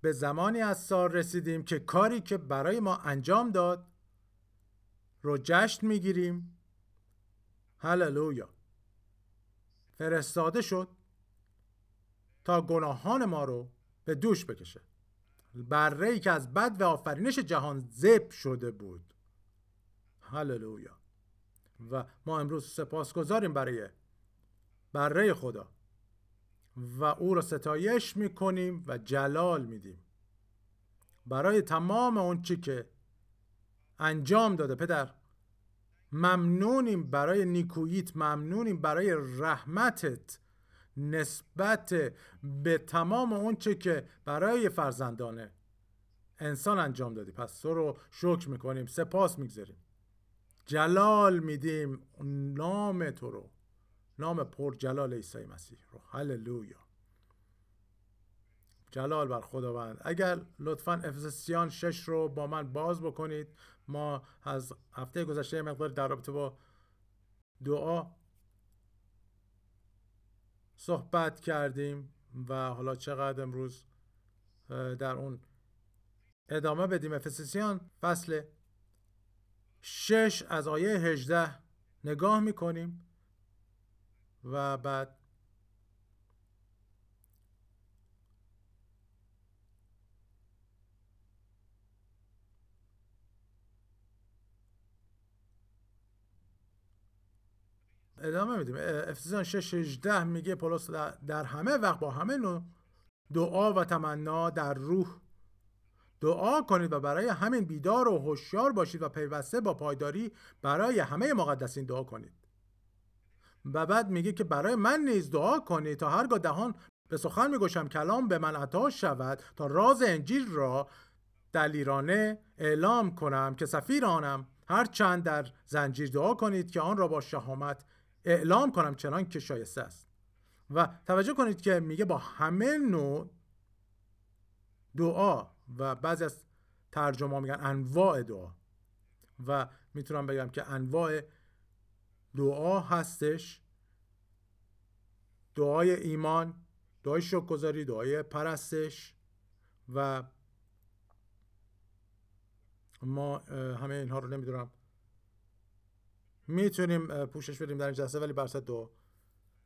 به زمانی از سال رسیدیم که کاری که برای ما انجام داد رو جشن می‌گیریم. هللویا. فرستاده شد تا گناهان ما رو به دوش بکشه. بره ای که از بد و آفرینش جهان زب شده بود. هللویا. و ما امروز سپاس گذاریم برای بره خدا. و او را ستایش می‌کنیم و جلال میدیم. برای تمام اون چی که انجام داده پدر ممنونیم برای نیکوییت ممنونیم برای رحمتت نسبت به تمام اون چه که برای فرزندانه انسان انجام دادی. پس تو رو شکر می‌کنیم سپاس می‌گذاریم. جلال میدیم نام تو رو. نام پر جلال عیسی مسیح رو. هللویا. جلال بر خداوند. اگر لطفا افسسیان شش رو با من باز بکنید ما از هفته گذشته مقدار در رابطه با دعا صحبت کردیم و حالا چقدر امروز در اون ادامه بدیم. افسسیان فصل شش از آیه هجده نگاه می‌کنیم. و بعد ادامه میدیم. افسیان 6 18 میگه پولس در همه وقت با همه نوع دعا و تمنا در روح دعا کنید و برای همین بیدار و هوشیار باشید و پیوسته با پایداری برای همه مقدسین دعا کنید. و بعد میگه که برای من نیز دعا کنید تا هرگاه دهان به سخن میگوشم کلام به من عطا شود تا راز انجیل را دلیرانه اعلام کنم که سفیر آنم هر چند در زنجیر دعا کنید که آن را با شهامت اعلام کنم چنان که شایسته است. و توجه کنید که میگه با همه نوع دعا و بعضی از ترجمه میگن انواع دعا و می‌تونم بگم که انواع دعا هستش. دعای ایمان دعای شکرگزاری دعای پرستش و ما همه اینها رو نمی‌دونم. می‌تونیم پوشش بدیم در این جلسه ولی برسه دعا.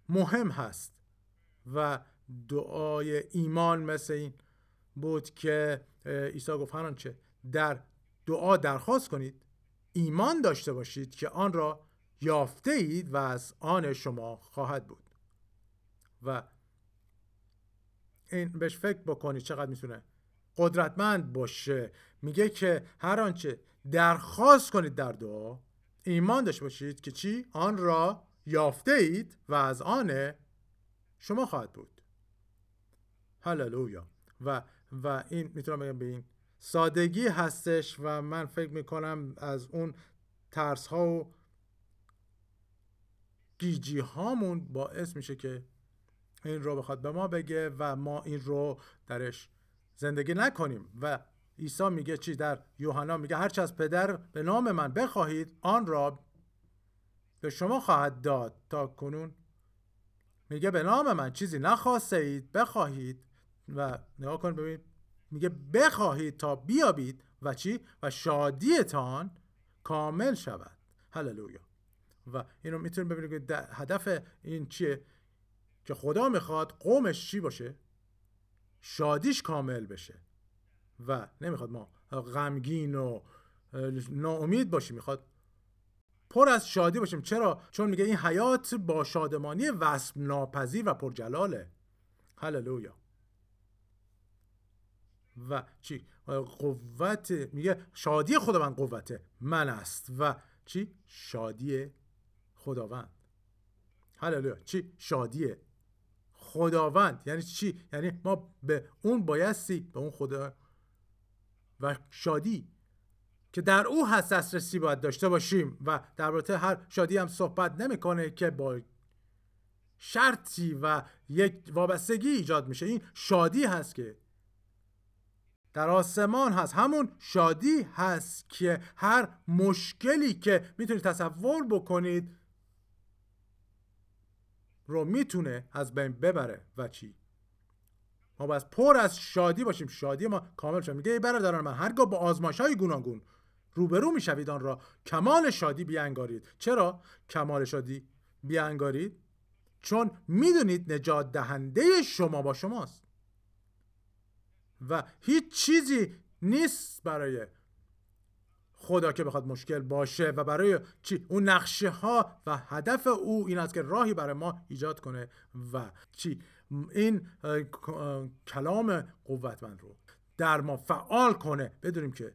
مهم هست و دعای ایمان مثل این بود که عیسی گفت هر چه در دعا درخواست کنید ایمان داشته باشید که آن را یافته اید و از آن شما خواهد بود. و این بهش فکر بکنید چقدر می‌تونه قدرتمند باشه. میگه که هر آنچه درخواست کنید در دعا ایمان داشته باشید که چی؟ آن را یافته اید و از آن شما خواهد بود. هللویا. و و این می‌تونم بگم به این سادگی هستش و من فکر می‌کنم از اون ترس ها و گیجی هامون باعث میشه که این رو بخواد به ما بگه و ما این رو درش زندگی نکنیم. و عیسی میگه چی؟ در یوحنا میگه هرچه از پدر به نام من بخواهید آن را به شما خواهد داد تا کنون میگه به نام من چیزی نخواسته اید بخواهید. و نگاه کن ببین میگه بخواهید تا بیابید و چی؟ و شادیتان کامل شود. هللویا. و اینو می‌تونیم ببینید که هدف این چیه؟ که خدا می‌خواد قومش چی باشه؟ شادیش کامل بشه. و نمی‌خواد ما غمگین و ناامید باشیم. می‌خواد پر از شادی باشیم. چرا؟ چون میگه این حیات با شادمانی وصف ناپذیر و پرجلاله. هللویا. و چی؟ قوت میگه شادی خداوند قوت من است. و چی؟ شادی خداوند. هللویا. چی؟ شادی خداوند. یعنی چی؟ یعنی ما به اون بایستی به اون خدا و شادی که در او هست دسترسی باید داشته باشیم و در رابطه هر شادی هم صحبت نمی‌کنه که با شرطی و یک وابستگی ایجاد میشه. این شادی هست که در آسمان هست. همون شادی هست که هر مشکلی که می‌تونید تصور بکنید رو می‌تونه از بین ببره. و چی؟ ما باید پر از شادی باشیم. شادی ما کامل شد. میگه ای برادران من هرگاه با آزمایش های گوناگون روبرو می‌شوید آن را کمال شادی بیانگارید. چرا؟ کمال شادی بیانگارید چون می‌دونید نجات دهنده شما با شماست. و هیچ چیزی نیست برای خدا که بخواد مشکل باشه و برای چی؟ اون نقشه ها و هدف او این است که راهی برای ما ایجاد کنه و چی؟ این کلام قوتمند رو در ما فعال کنه. بدونیم که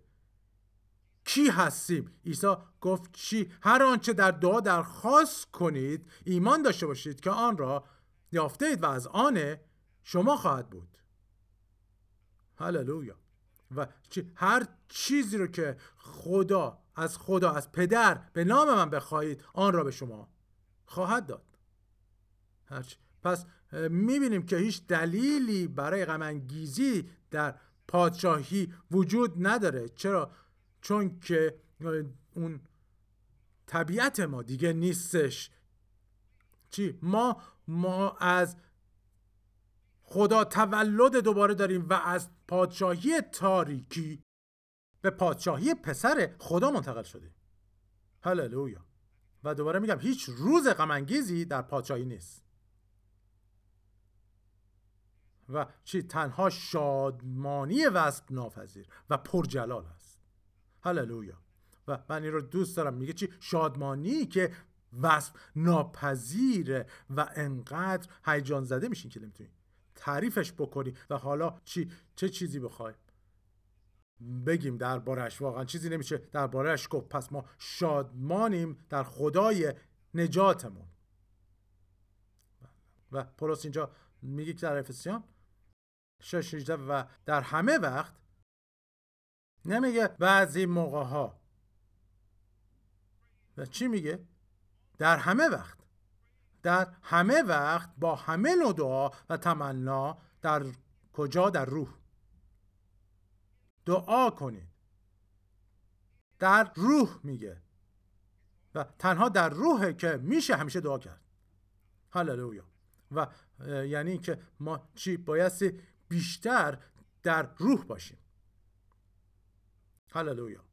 کی هستیم. عیسی گفت چی؟ هر آنچه در دعا درخواست کنید ایمان داشته باشید که آن را یافته اید و از آن شما خواهد بود. هللویا. و هر چیزی رو که خدا از خدا از پدر به نام من بخواهید آن را به شما خواهد داد. هرچی. پس می‌بینیم که هیچ دلیلی برای غمانگیزی در پادشاهی وجود نداره. چرا؟ چون که اون طبیعت ما دیگه نیستش. چی؟ ما ما از خدا تولد دوباره داریم و از پادشاهی تاریکی به پادشاهی پسر خدا منتقل شده. هللویا. و دوباره میگم هیچ روز غمانگیزی در پادشاهی نیست. و چی؟ تنها شادمانی وصف ناپذیر و پرجلال است. هللویا. و من این رو دوست دارم. میگه چی؟ شادمانی که وصف ناپذیره و انقدر هیجان زده میشین که نمی‌تونی. تعریفش بکنی و حالا چی؟ چه چیزی بخوای؟ بگیم دربارهش واقعا چیزی نمیشه. دربارهش گفت. پس ما شادمانیم در خدای نجاتمون. و پولس اینجا میگه که در افسیان 6 و در همه وقت نمیگه بعضی موقع ها و چی میگه؟ در همه وقت. در همه وقت با همه نوع دعا و تمنا در کجا؟ در روح. دعا کنید. در روح میگه. و تنها در روحه که میشه همیشه دعا کرد. هللویا. و یعنی که ما چی بایستی بیشتر در روح باشیم. هللویا.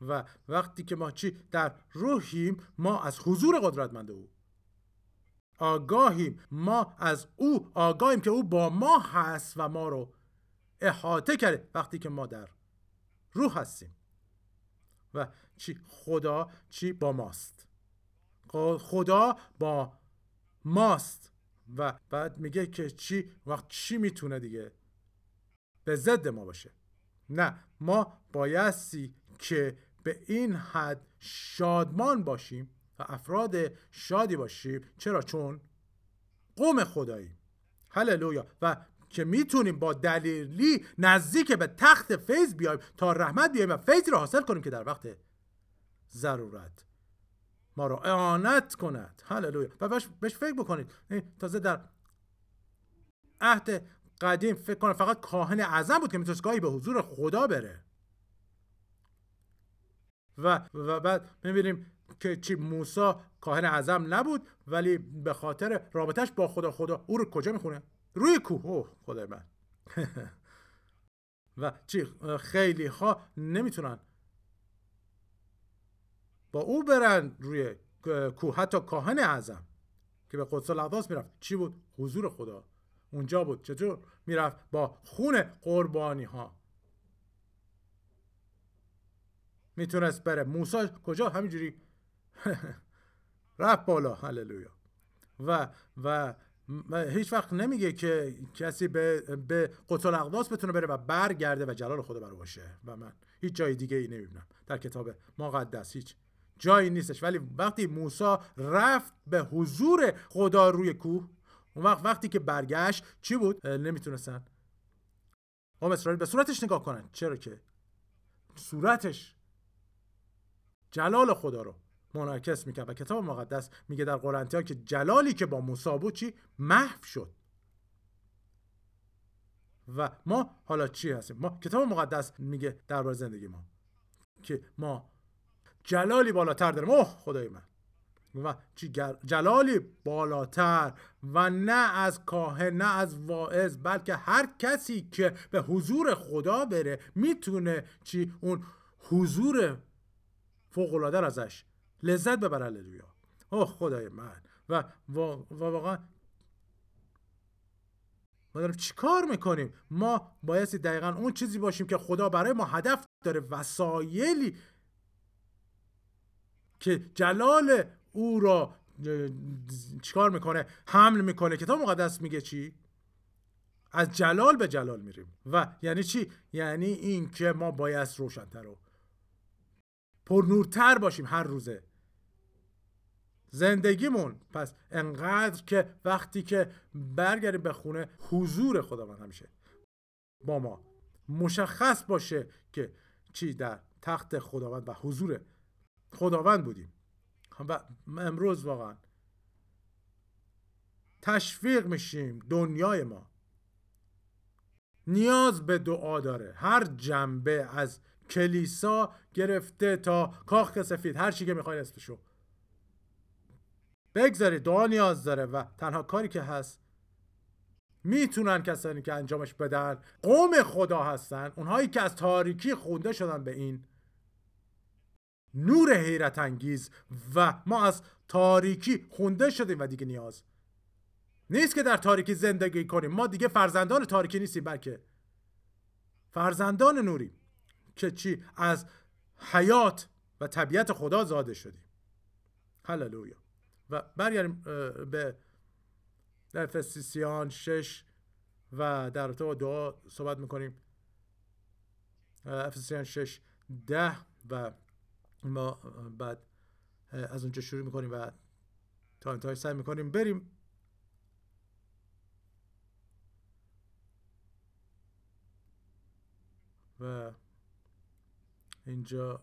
و وقتی که ما چی در روحیم ما از حضور قدرتمند او. آگاهیم. ما از او آگاهیم که او با ما هست و ما رو احاطه کرده. وقتی که ما در روح هستیم. و چی؟ خدا چی با ماست. خدا با ماست. و بعد میگه که چی؟ وقت چی می‌تونه دیگه؟ به ضد ما باشه. نه ما بایستی که به این حد شادمان باشیم و افراد شادی باشیم. چرا؟ چون قوم خدایی هللویا. و که می‌تونیم با دلیلی نزدیک به تخت فیض بیایم تا رحمت بیایم و فیضی را حاصل کنیم که در وقت ضرورت ما را اعانت کند. هللویا. و بهش فکر بکنید. تازه در عهد قدیم فکر کنم فقط کاهن اعظم بود که می‌تونست گاهی به حضور خدا بره. و, و بعد می‌بینیم که چی موسا کاهن اعظم نبود ولی به خاطر رابطش با خدا خدا او رو کجا می‌خونه؟ روی کوه. اوه خدای من. و چی خیلی ها نمی‌تونن با او برن روی کوه حتی کاهن اعظم که به قدس الاقداس می‌رفت. چی بود؟ حضور خدا. اونجا بود. چطور؟ می‌رفت با خون قربانی ها می‌تونست بره. موسی کجا؟ همینجوری. رفت بالا. هللویا. و و هیچ وقت نمیگه که کسی به به قتل اقداس بتونه بره و برگرده و جلال خدا برو باشه. و من هیچ جای دیگه ای نمی‌بینم. در کتاب مقدس هیچ جایی نیستش. ولی وقتی موسی رفت به حضور خدا روی کوه اون وقت وقتی که برگشت چی بود؟ نمی‌تونستن. قوم اسرائیل به صورتش نگاه کنن. چرا که؟ صورتش جلال خدا رو. منعکس می‌کرد و کتاب مقدس میگه در قرنتیان که جلالی که با موسی بود چی؟ محو شد. و ما حالا چی هستیم؟ ما کتاب مقدس میگه درباره زندگی ما که ما جلالی بالاتر داریم. اوه خدای من. و جلالی بالاتر و نه از کاهن نه از واعظ بلکه هر کسی که به حضور خدا بره می‌تونه چی؟ اون حضور فوق العاده ازش لذت ببره هللویا. اوه خدای من. و واقعا ما داریم چیکار می‌کنیم؟ ما بایستی دقیقا اون چیزی باشیم که خدا برای ما هدف داره وسایلی که جلال او را چیکار می‌کنه؟ حمل می‌کنه. کتاب مقدس میگه چی؟ از جلال به جلال میریم. و یعنی چی؟ یعنی این که ما باید روشنتر و پرنورتر باشیم هر روزه. زندگیمون پس انقدر که وقتی که برگردیم به خونه حضور خداوند همیشه با ما. مشخص باشه که چی در تخت خداوند و حضور خداوند بودیم. و امروز واقعا تشویق میشیم دنیای ما. نیاز به دعا داره. هر جنبه از کلیسا گرفته تا کاخ سفید هر چی که می‌خواین اسمشو. بگذارید دعا نیاز داره و تنها کاری که هست می‌تونن کسانی که انجامش بدن قوم خدا هستن اونهایی که از تاریکی خونده شدن به این نور حیرت انگیز و ما از تاریکی خونده شدیم و دیگه نیاز. نیست که در تاریکی زندگی کنیم. ما دیگه فرزندان تاریکی نیستیم بلکه. فرزندان نوری که چی؟ از حیات و طبیعت خدا زاده شدیم. هللویا. و برگردیم به افسیسیان شش و در با دعا صحبت می‌کنیم. افسیسیان شش ده و ما بعد از اونجا شروع می‌کنیم و تا انتهای سعی می‌کنیم بریم. و اینجا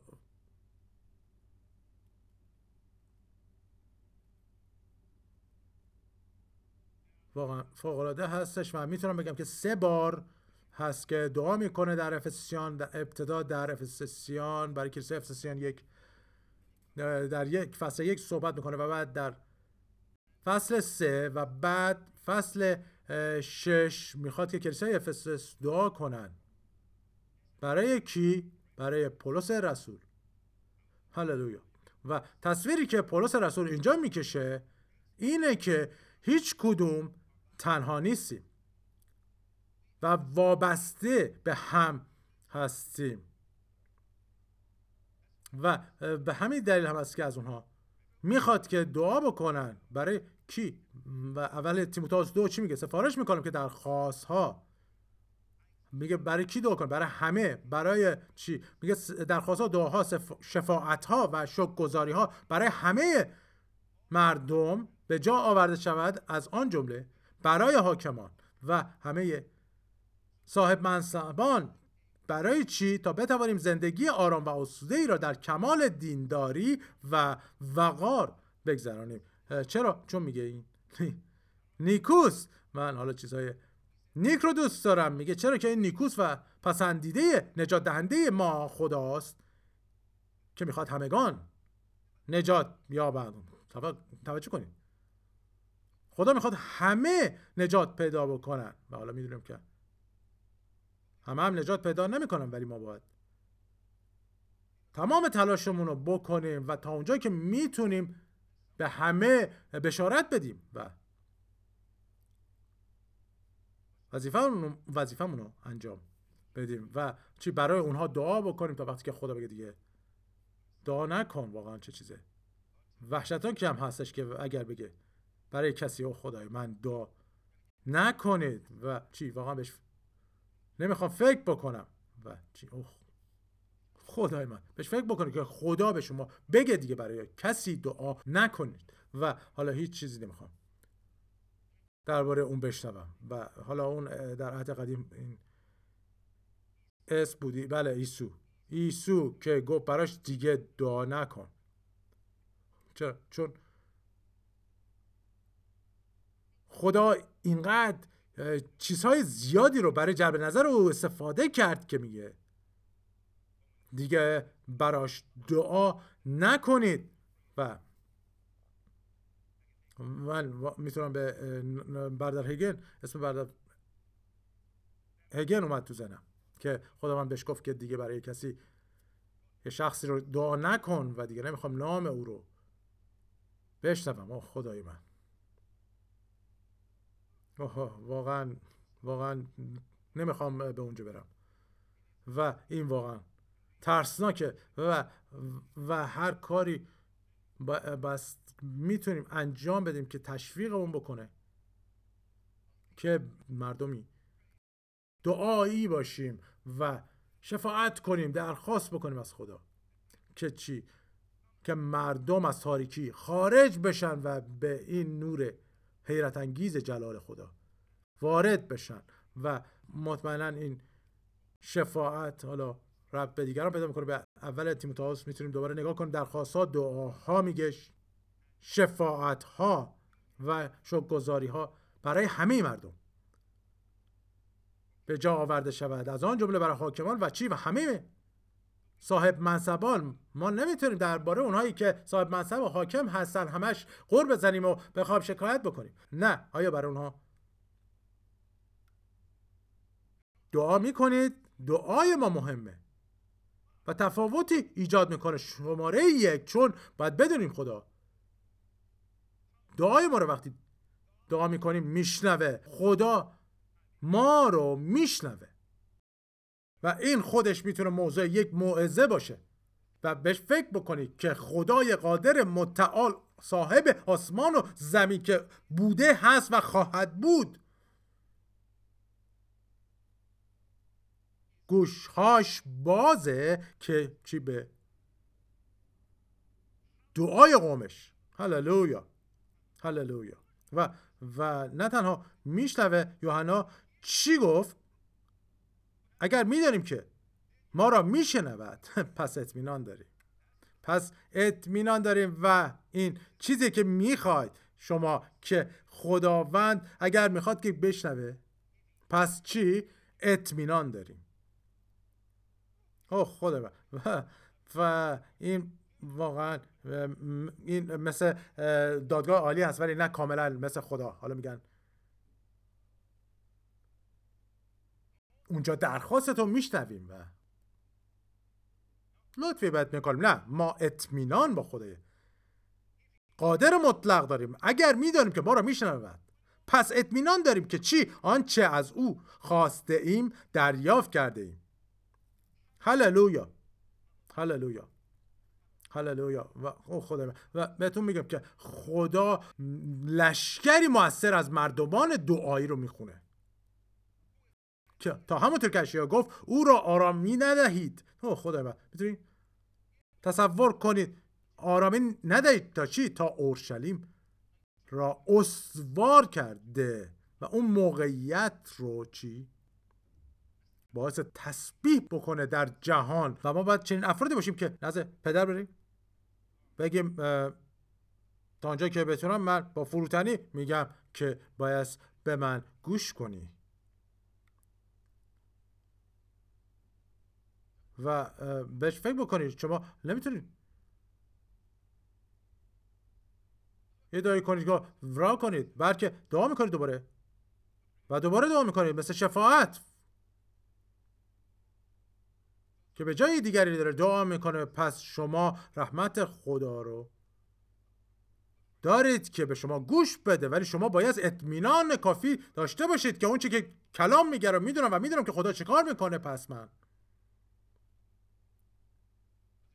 واقعا فوق هستش و می‌تونم بگم که سه بار هست که دعا می‌کنه در افسسیان در ابتدا در افسسیان برای کلیسای افسسیان یک در یک فصل یک صحبت می‌کنه و بعد در فصل سه و بعد فصل شش می‌خواد که کلیسای افسس دعا کنن برای کی؟ برای پولس رسول. هللویا. و تصویری که پولس رسول اینجا می‌کشه اینه که هیچ کدوم تنها نیستیم و وابسته به هم هستیم. و به همین دلیل هم است که از اونها می‌خواد که دعا بکنن برای کی؟ و اول تیموتائوس دو چی میگه؟ سفارش می‌کنم که در ها میگه برای کی دعا کن برای همه. برای چی؟ میگه درخواست ها دعاها شفاعت ها و شک گذاری ها برای همه مردم به جا آورده شود از آن جمله برای حاکمان و همه صاحب منصبان. برای چی؟ تا بتوانیم زندگی آرام و آسوده ای را در کمال دینداری و وقار بگذرانیم. چرا؟ چون میگه این نیکوس من حالا چیزهای نیک رو دوست دارم. میگه چرا که این نیکوس و پسندیده نجات دهنده ما خداست که می‌خواد همگان نجات یابند توجه کنید. خدا می‌خواد همه نجات پیدا بکنن. و حالا می‌دونیم که همه هم نجات پیدا نمی‌کنن ولی ما باید تمام تلاشمون رو بکنیم و تا اونجا که می‌تونیم به همه بشارت بدیم و وظیفه رو انجام بدیم و چی برای اونها دعا بکنیم تا وقتی که خدا بگه دیگه دعا نکن واقعا چه چیزه. وحشتان که هم هستش که اگر بگه برای کسی او خدای من دعا نکنید. و چی واقعا بهش نمی‌خوام فکر بکنم. و چی اوه خدای من. بهش فکر بکنید که خدا به شما بگه دیگه برای کسی دعا نکنید. و حالا هیچ چیزی نمی‌خوام. درباره اون بشنوم. و حالا اون در عهد قدیم این اس بودی. بله ایسو. ایسو که گفت براش دیگه دعا نکن. چرا؟ چون خدا اینقدر چیزهای زیادی رو برای جلب نظر او استفاده کرد که میگه. دیگه براش دعا نکنید. و من می‌تونم به بردر هگن اسم بردر هگن اومد تو زنم که خدا من بهش گفت که دیگه برای کسی یه شخصی رو دعا نکن و دیگه نمی‌خوام نام او رو بشنوم. اوه خدای من. اوه واقعا واقعا نمی‌خوام به اونجا برم. و این واقعا ترسناکه. و و هر کاری بس می‌تونیم انجام بدیم که تشویق اون بکنه. که مردمی دعایی باشیم و شفاعت کنیم درخواست بکنیم از خدا. که چی؟ که مردم از تاریکی خارج بشن و به این نور حیرت انگیز جلال خدا وارد بشن و مطمئنا این شفاعت حالا رب به دیگران پیدا می‌کنه به اول تیموتائوس می‌تونیم دوباره نگاه کنیم. درخواست ها دعاها میگه شفاعت ها و شکرگزاری ها برای همه مردم. به جا آورده شود. از آن جمله برای حاکمان و چی؟ و همه صاحب منصبان. ما نمی‌تونیم درباره اونهایی که صاحب منصب و حاکم هستن همش قور بزنیم و بخواب شکایت بکنیم. نه. آیا برای اونها دعا می‌کنید؟ دعای ما مهمه. و تفاوتی ایجاد می‌کنه. شماره یک چون باید بدونیم خدا. دعای ما رو وقتی دعا می‌کنیم میشنوه. خدا ما رو میشنوه. و این خودش می‌تونه موضوع یک موعظه باشه. و بهش فکر بکنید که خدای قادر متعال صاحب آسمان و زمین که بوده هست و خواهد بود. گوشهاش بازه که چی به؟ دعای قومش. هللویا. هللویا. و و نه تنها میشنوه یوحنا چی گفت؟ اگر می‌دانیم که ما را میشنود پس اطمینان داریم. پس اطمینان داریم و این چیزی که می‌خواید شما که خداوند اگر می‌خواد که بشنوه پس چی؟ اطمینان داریم. اوه خدا و, و این واقعا این مثل دادگاه عالی هست ولی نه کاملا مثل خدا. حالا میگن. اونجا درخواست رو میشنویم و. لطفی باید می‌کنیم نه ما اطمینان با خدای. قادر مطلق داریم. اگر می‌دانیم که ما را میشنود. پس اطمینان داریم که چی؟ آنچه از او خواسته ایم دریافت کرده ایم. هللویا هللویا هللویا و خدا و بهتون میگم که خدا لشکری موثر از مردمان دعایی رو می‌خونه. که تا همونطور که اشیا گفت او را آرامی ندهید او خدا من. می‌تونید تصور کنید آرامی ندهید تا چی؟ تا اورشلیم را اسوار کرده. و اون موقعیت رو چی؟ باعث تسبیح بکنه در جهان. و ما باید چنین افرادی باشیم که نزد پدر بریم. بگیم تا آنجا که بتونم من با فروتنی میگم که باید به من گوش کنی. و بهش فکر بکنید شما نمی‌تونید یه دعایی کنید که را کنید. بلکه دعا می‌کنید دوباره. و دوباره دعا می‌کنید مثل شفاعت. که به جای دیگری داره دعا می‌کنه پس شما رحمت خدا رو دارید که به شما گوش بده ولی شما باید اطمینان کافی داشته باشید که اون چی که کلام میگه رو می‌دونم و می‌دونم که خدا چیکار می‌کنه پس من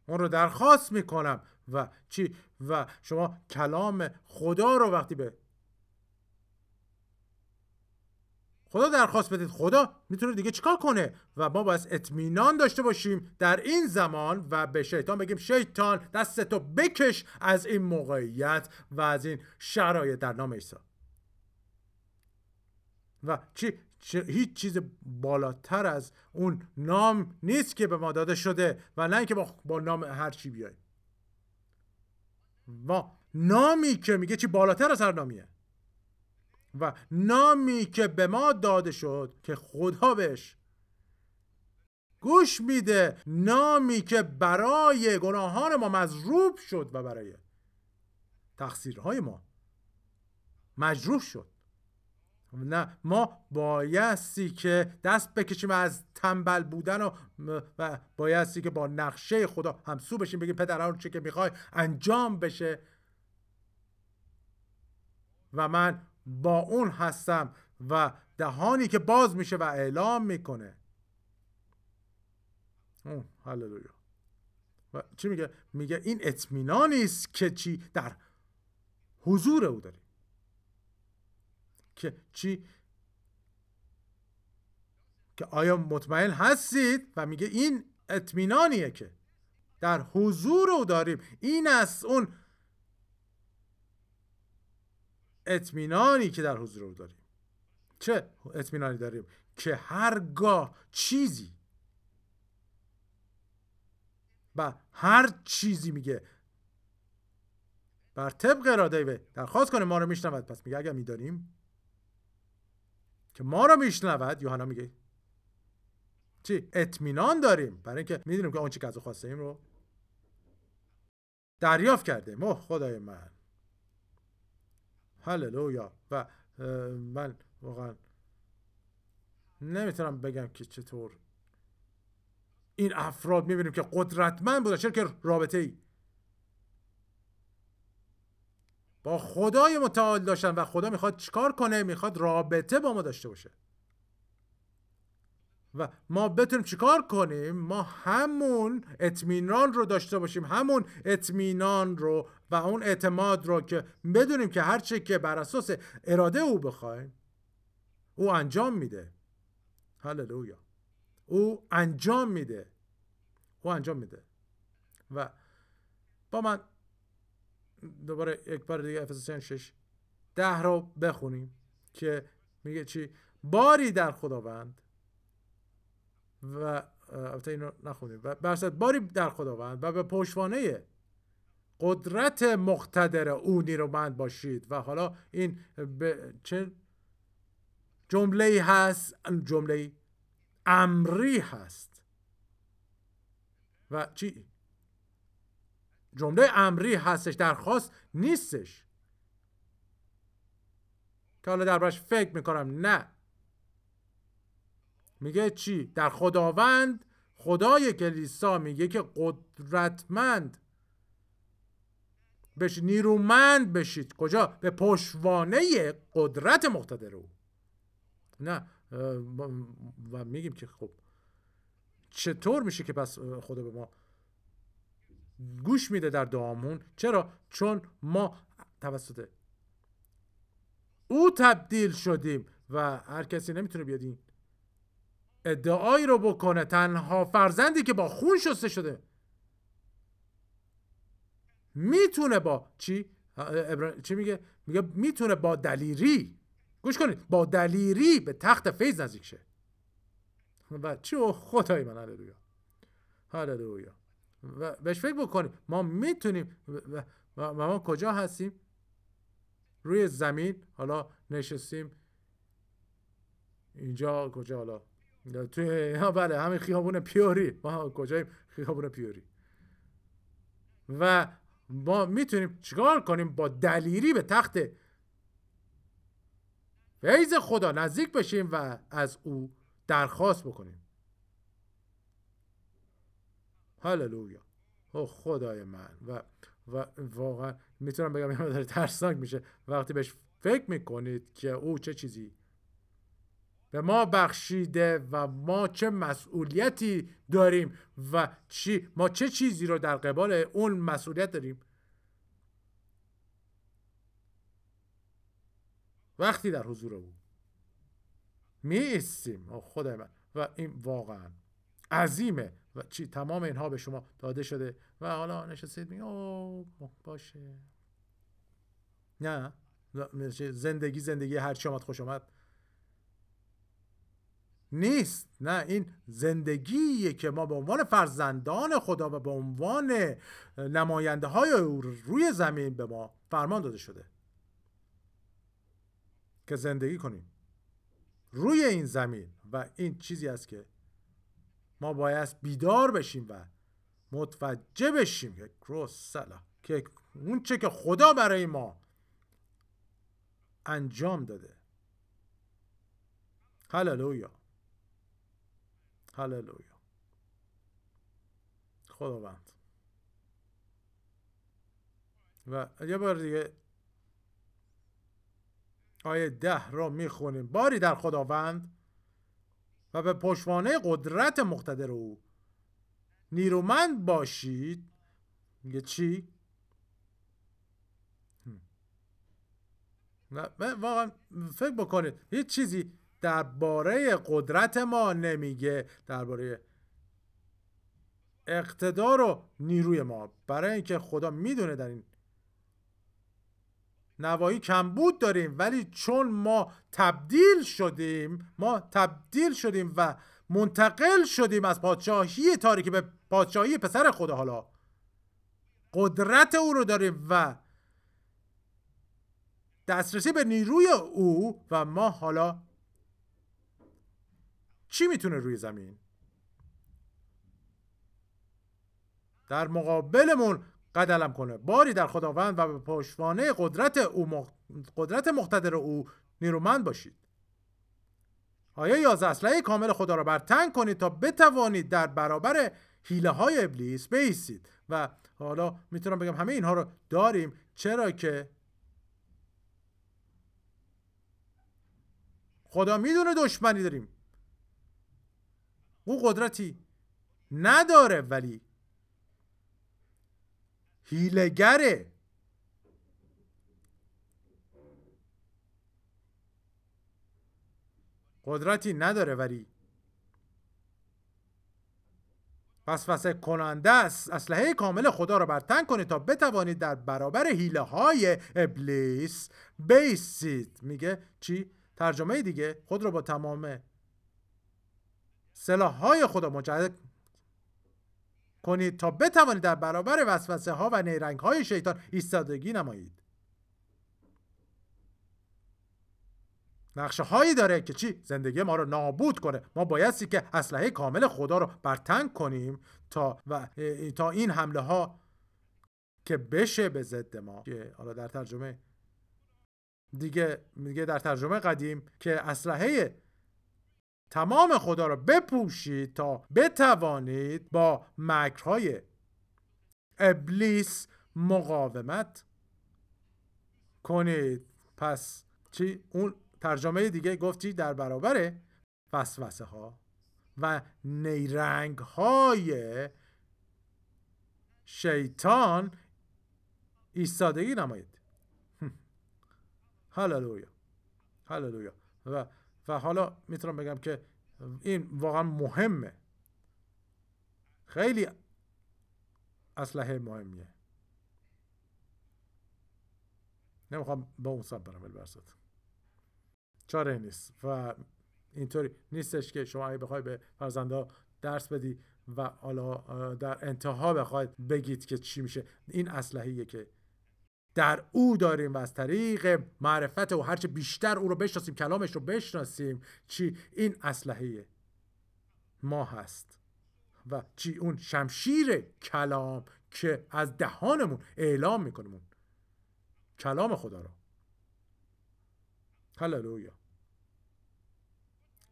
اون رو درخواست می‌کنم. و چی؟ و شما کلام خدا رو وقتی به خدا درخواست بدید. خدا می‌تونه دیگه چیکار کنه؟ و ما باید اطمینان داشته باشیم در این زمان و به شیطان بگیم شیطان دستتو بکش از این موقعیت و از این شرایط. در نام عیسی. و چی؟ هیچ چیز بالاتر از اون نام نیست که به ما داده شده و نه اینکه با, با نام هر چی بیایم و نامی که میگه چی بالاتر از هر نامیه. و نامی که به ما داده شد که خدا بهش گوش میده نامی که برای گناهان ما مضروب شد و برای تقصیرهای ما مجروح شد. نه ما بایستی که دست بکشیم از تنبل بودن و, و بایستی که با نقشه خدا همسو بشیم بگیم پدر چه که می‌خوای انجام بشه. و من با اون هستم و دهانی که باز میشه و اعلام می‌کنه. هللویا. و چی میگه؟ میگه این اطمینانی است که چی؟ در حضور او داریم. که چی؟ که آیا مطمئن هستید؟ و میگه این اطمینانیه که در حضور او داریم. این است اون اطمینانی که در حضور او داریم. چه اطمینانی داریم؟ که هرگاه چیزی و هر چیزی میگه بر طبق اراده و درخواست کنه ما رو میشنود. پس میگه اگر می‌دانیم که ما رو میشنود یوحنا میگه چی؟ اطمینان داریم. برای اینکه می‌دونیم که اون چی که از خواسته ایم رو دریافت کرده. اوه خدای من. هللویا و من واقعا نمی‌تونم بگم که چطور. این افراد می‌بینیم که قدرتمند بودن. چرا که رابطه ای با خدای متعال داشتن و خدا می‌خواد چیکار کنه؟ می‌خواد رابطه با ما داشته باشه. و ما بتونیم چیکار کنیم؟ ما همون اطمینان رو داشته باشیم همون اطمینان رو و اون اعتماد رو که بدونیم که هر چی که بر اساس اراده او بخوایم او انجام میده. هللویا. او انجام میده. او انجام میده. و با من دوباره یک بار دیگه افسوسیان 6 ده رو بخونیم که میگه چی؟ باری در خداوند و البته اینو نخونیم. و برصد باری در خداوند و به پشوانه قدرت مقتدر او نیرومند باشید. و حالا این به چه جمله هست؟ جمله امری هست. و چی؟ جمله امری هستش درخواست نیستش. که حالا دربارش فکر می‌کنم نه. میگه چی؟ در خداوند خدای کلیسا میگه که قدرتمند بشید نیرومند بشید. کجا؟ به پشوانه قدرت مقتدر او. نه و میگیم که خب چطور میشه که پس خدا به ما گوش میده در دعامون؟ چرا؟ چون ما توسط او تبدیل شدیم و هر کسی نمی‌تونه بیاد این ادعایی رو بکنه. تنها فرزندی که با خون شسته شده. می‌تونه با چی؟ چی میگه؟ میگه می‌تونه با دلیری. گوش کنید. با دلیری به تخت فیض نزدیک شه. و چی؟ او خدای من هللویا. هللویا. و بهش فکر بکنیم. ما می‌تونیم و ما کجا هستیم؟ روی زمین. حالا نشستیم. اینجا کجا؟ حالا توی بله همین خیابون پیوری. ما کجاییم؟ خیابون پیوری. و ما می‌تونیم چیکار کنیم با دلیری به تخت فیض خدا نزدیک بشیم و از او درخواست بکنیم. هللویا. او خدای من. و و واقعا می‌تونم بگم مدار ترسناک میشه. وقتی بهش فکر می‌کنید که او چه چیزی به ما بخشیده و ما چه مسئولیتی داریم و چی ما چه چیزی رو در قبال اون مسئولیت داریم؟ وقتی در حضور او می ایستیم خدای من. و این واقعا عظیمه. و چی تمام اینها به شما داده شده و حالا نشستید می او باشه. نه. زندگی زندگی هر چی آمد خوش آمد. نیست. نه این زندگیه که ما به عنوان فرزندان خدا و به عنوان نماینده های روی زمین به ما فرمان داده شده که زندگی کنیم روی این زمین. و این چیزی است که ما باید بیدار بشیم و متوجه بشیم که کروسلا که اون چه که خدا برای ما انجام داده. هللویا. هللویا خداوند و یه بار دیگه آیه ده را می‌خونیم. باری در خداوند و به پشوانه قدرت مقتدر او نیرومند باشید. میگه چی؟ واقعا فکر بکنید هیچ چیزی درباره قدرت ما نمیگه درباره اقتدار و نیروی ما. برای اینکه خدا می‌دونه در این نوایی کمبود داریم ولی چون ما تبدیل شدیم ما تبدیل شدیم و منتقل شدیم از پادشاهی تاریکی به پادشاهی پسر خدا. حالا قدرت او رو داریم و دسترسی به نیروی او و ما حالا چی می‌تونه روی زمین؟ در مقابلمون قدلم کنه. باری در خداوند و به پشتوانه قدرت او قدرت مقتدر او نیرومند باشید. آیا یازده اسلحه کامل خدا را برتن کنید تا بتوانید در برابر حیله های ابلیس بیستید. و حالا می‌تونم بگم همه اینها رو داریم. چرا که خدا می‌دونه دشمنی داریم. او قدرتی نداره ولی هیلگره قدرتی نداره ولی پس کننده است. اسلحه کامل خدا را برتن کنید تا بتوانید در برابر حیله های ابلیس بیسید میگه چی؟ ترجمه دیگه خود را با تمام سلاح های خدا مجهز کنید تا بتوانید در برابر وسوسه ها و نیرنگ های شیطان ایستادگی نمایید. نقشه هایی داره که چی؟ زندگی ما رو نابود کنه. ما بایستی که اسلحه کامل خدا رو برتن کنیم تا و تا این حمله ها که بشه به ضد ما. که حالا در ترجمه دیگه میگه در ترجمه قدیم که اسلحه تمام خدا را بپوشید تا بتوانید با مکرهای ابلیس مقاومت کنید. پس چی؟ اون ترجمه دیگه گفتی در برابر وسوسه ها و نیرنگ های شیطان ایستادگی نمایید. هللویا. هللویا. و و حالا می‌تونم بگم که این واقعا مهمه. خیلی اسلحه مهمیه. نمی‌خوام با اون سب برم البرزت چاره نیست و اینطوری نیستش که شما اگه بخوای به فرزنده درس بدی و حالا در انتها بخواید بگید که چی میشه. این اسلحه‌ایه که در او داریم و از طریق معرفت و هرچه بیشتر او رو بشناسیم کلامش رو بشناسیم چی؟ این اسلحه ما هست. و چی؟ اون شمشیر کلام که از دهانمون اعلام می‌کنیم کلام خدا رو. هللویا.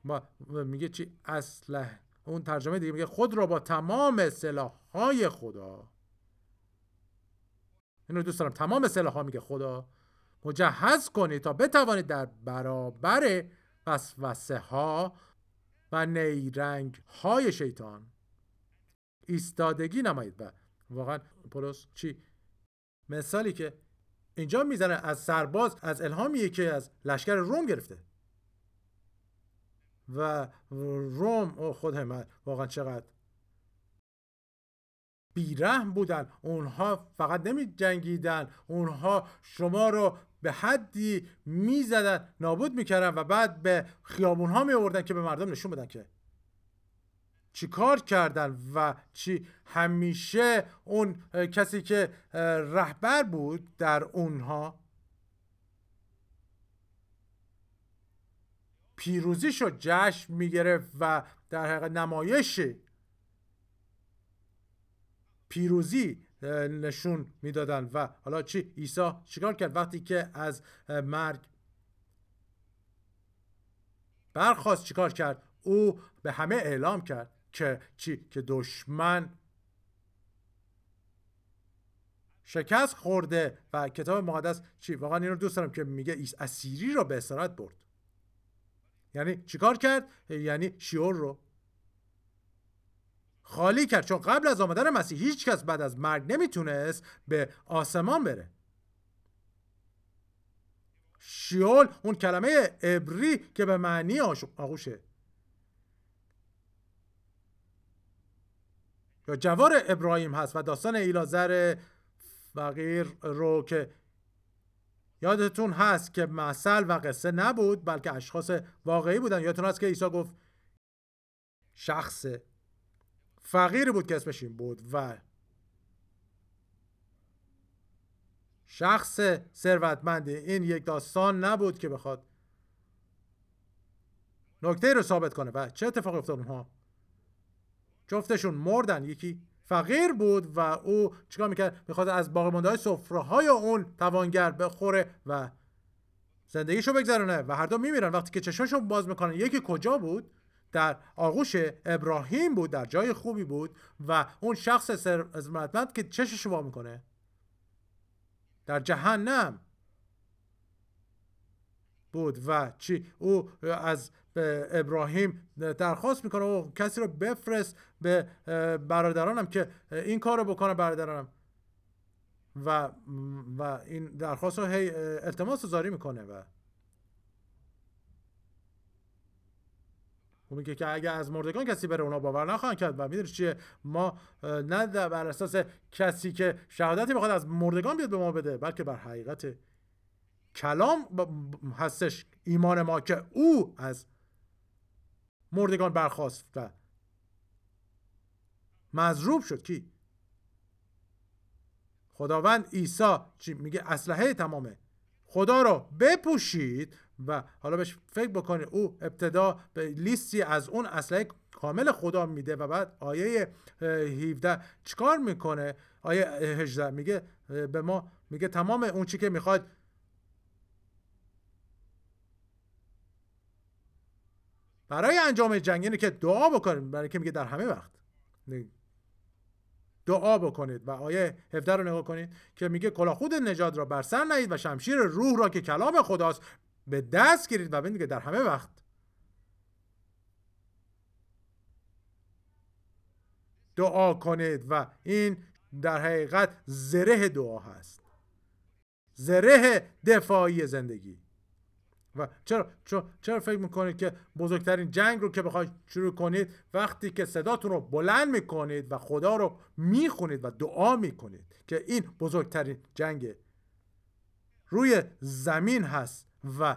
ما میگه چی؟ اسلحه اون ترجمه دیگه میگه خود را با تمام سلاح های خدا اینو دوست دارم. تمام سلاح میگه خدا مجهز کنید تا بتوانید در برابر وسوسه ها و نیرنگ های شیطان ایستادگی نمایید. و واقعا پولس چی؟ مثالی که اینجا می‌زنه از سرباز از الهامیه که از لشکر روم گرفته. و روم خود من واقعا چقدر بیرحم بودن. اونها فقط نمی جنگیدن اونها شما رو به حدی می‌زدن نابود می‌کردن و بعد به خیابون ها می که به مردم نشون بدن که چی کار کردن و چی. همیشه اون کسی که رهبر بود در اونها پیروزیشو جشن می‌گرفت و در حقیقت نمایش پیروزی نشون می‌دادن. و حالا چی؟ عیسی چیکار کرد وقتی که از مرگ برخواست چیکار کرد؟ او به همه اعلام کرد که چی؟ که دشمن شکست خورده. و کتاب مقدس چی؟ واقعا این رو دوست دارم که میگه اسیری رو به اسارت برد. یعنی چیکار کرد؟ یعنی شیور رو. خالی کرد. چون قبل از آمدن مسیح هیچ کس بعد از مرگ نمی‌تونست به آسمان بره. شیول اون کلمه عبری که به معنی آغوشه. یا جوار ابراهیم هست و داستان ایلازر فقیر رو که یادتون هست که مثل و قصه نبود بلکه اشخاص واقعی بودن. یادتون هست که عیسی گفت شخص فقیری بود که اسمش این بود و شخص ثروتمندی این یک داستان نبود که بخواد نکته رو ثابت کنه. و چه اتفاقی افتاد اونها؟ جفتشون مردن. یکی فقیر بود و او چیکار می‌کرد؟ می‌خواد از باقی مونده های های اون توانگر بخوره و زندگیشو بگذرونه و هر دو میمیرن. وقتی که چشاشو باز می‌کنن یکی کجا بود؟ در آغوش ابراهیم بود در جای خوبی بود و اون شخص ثروتمند که چشش وا می‌کنه. در جهنم بود و چی؟ او از ابراهیم درخواست می‌کنه و کسی رو بفرست به برادرانم که این کار رو بکنه برادرانم. و و این درخواست رو هی التماس زاری می‌کنه و او میگه که اگر از مردگان کسی بره اونا باور نخواهند کرد. و می‌دونی چیه؟ ما نه بر اساس کسی که شهادتی بخواد از مردگان بیاد به ما بده بلکه بر حقیقت کلام هستش ایمان ما که او از مردگان برخواست و مضروب شد. کی؟ خداوند عیسی چی؟ میگه اسلحه تمامه. خدا رو بپوشید و حالا بهش فکر بکنید. او ابتدا به لیستی از اون اسلحه کامل خدا میده و بعد آیه 17 چیکار می‌کنه؟ آیه 18 میگه به ما میگه تمام اون چی که می‌خواد برای انجام جنگ اینه که دعا بکنید برای که میگه در همه وقت. دعا بکنید و آیه 17 رو نگاه کنید که میگه کلاخود نجات را بر سر نهید و شمشیر روح را که کلام خداست به دست گیرید و ببینید که در همه وقت دعا کنید و این در حقیقت زره دعا هست. زره دفاعی زندگی. و چرا چرا, فکر می‌کنید که بزرگترین جنگ رو که بخواید شروع کنید وقتی که صداتون رو بلند می‌کنید و خدا رو می‌خونید و دعا می‌کنید که این بزرگترین جنگ روی زمین هست و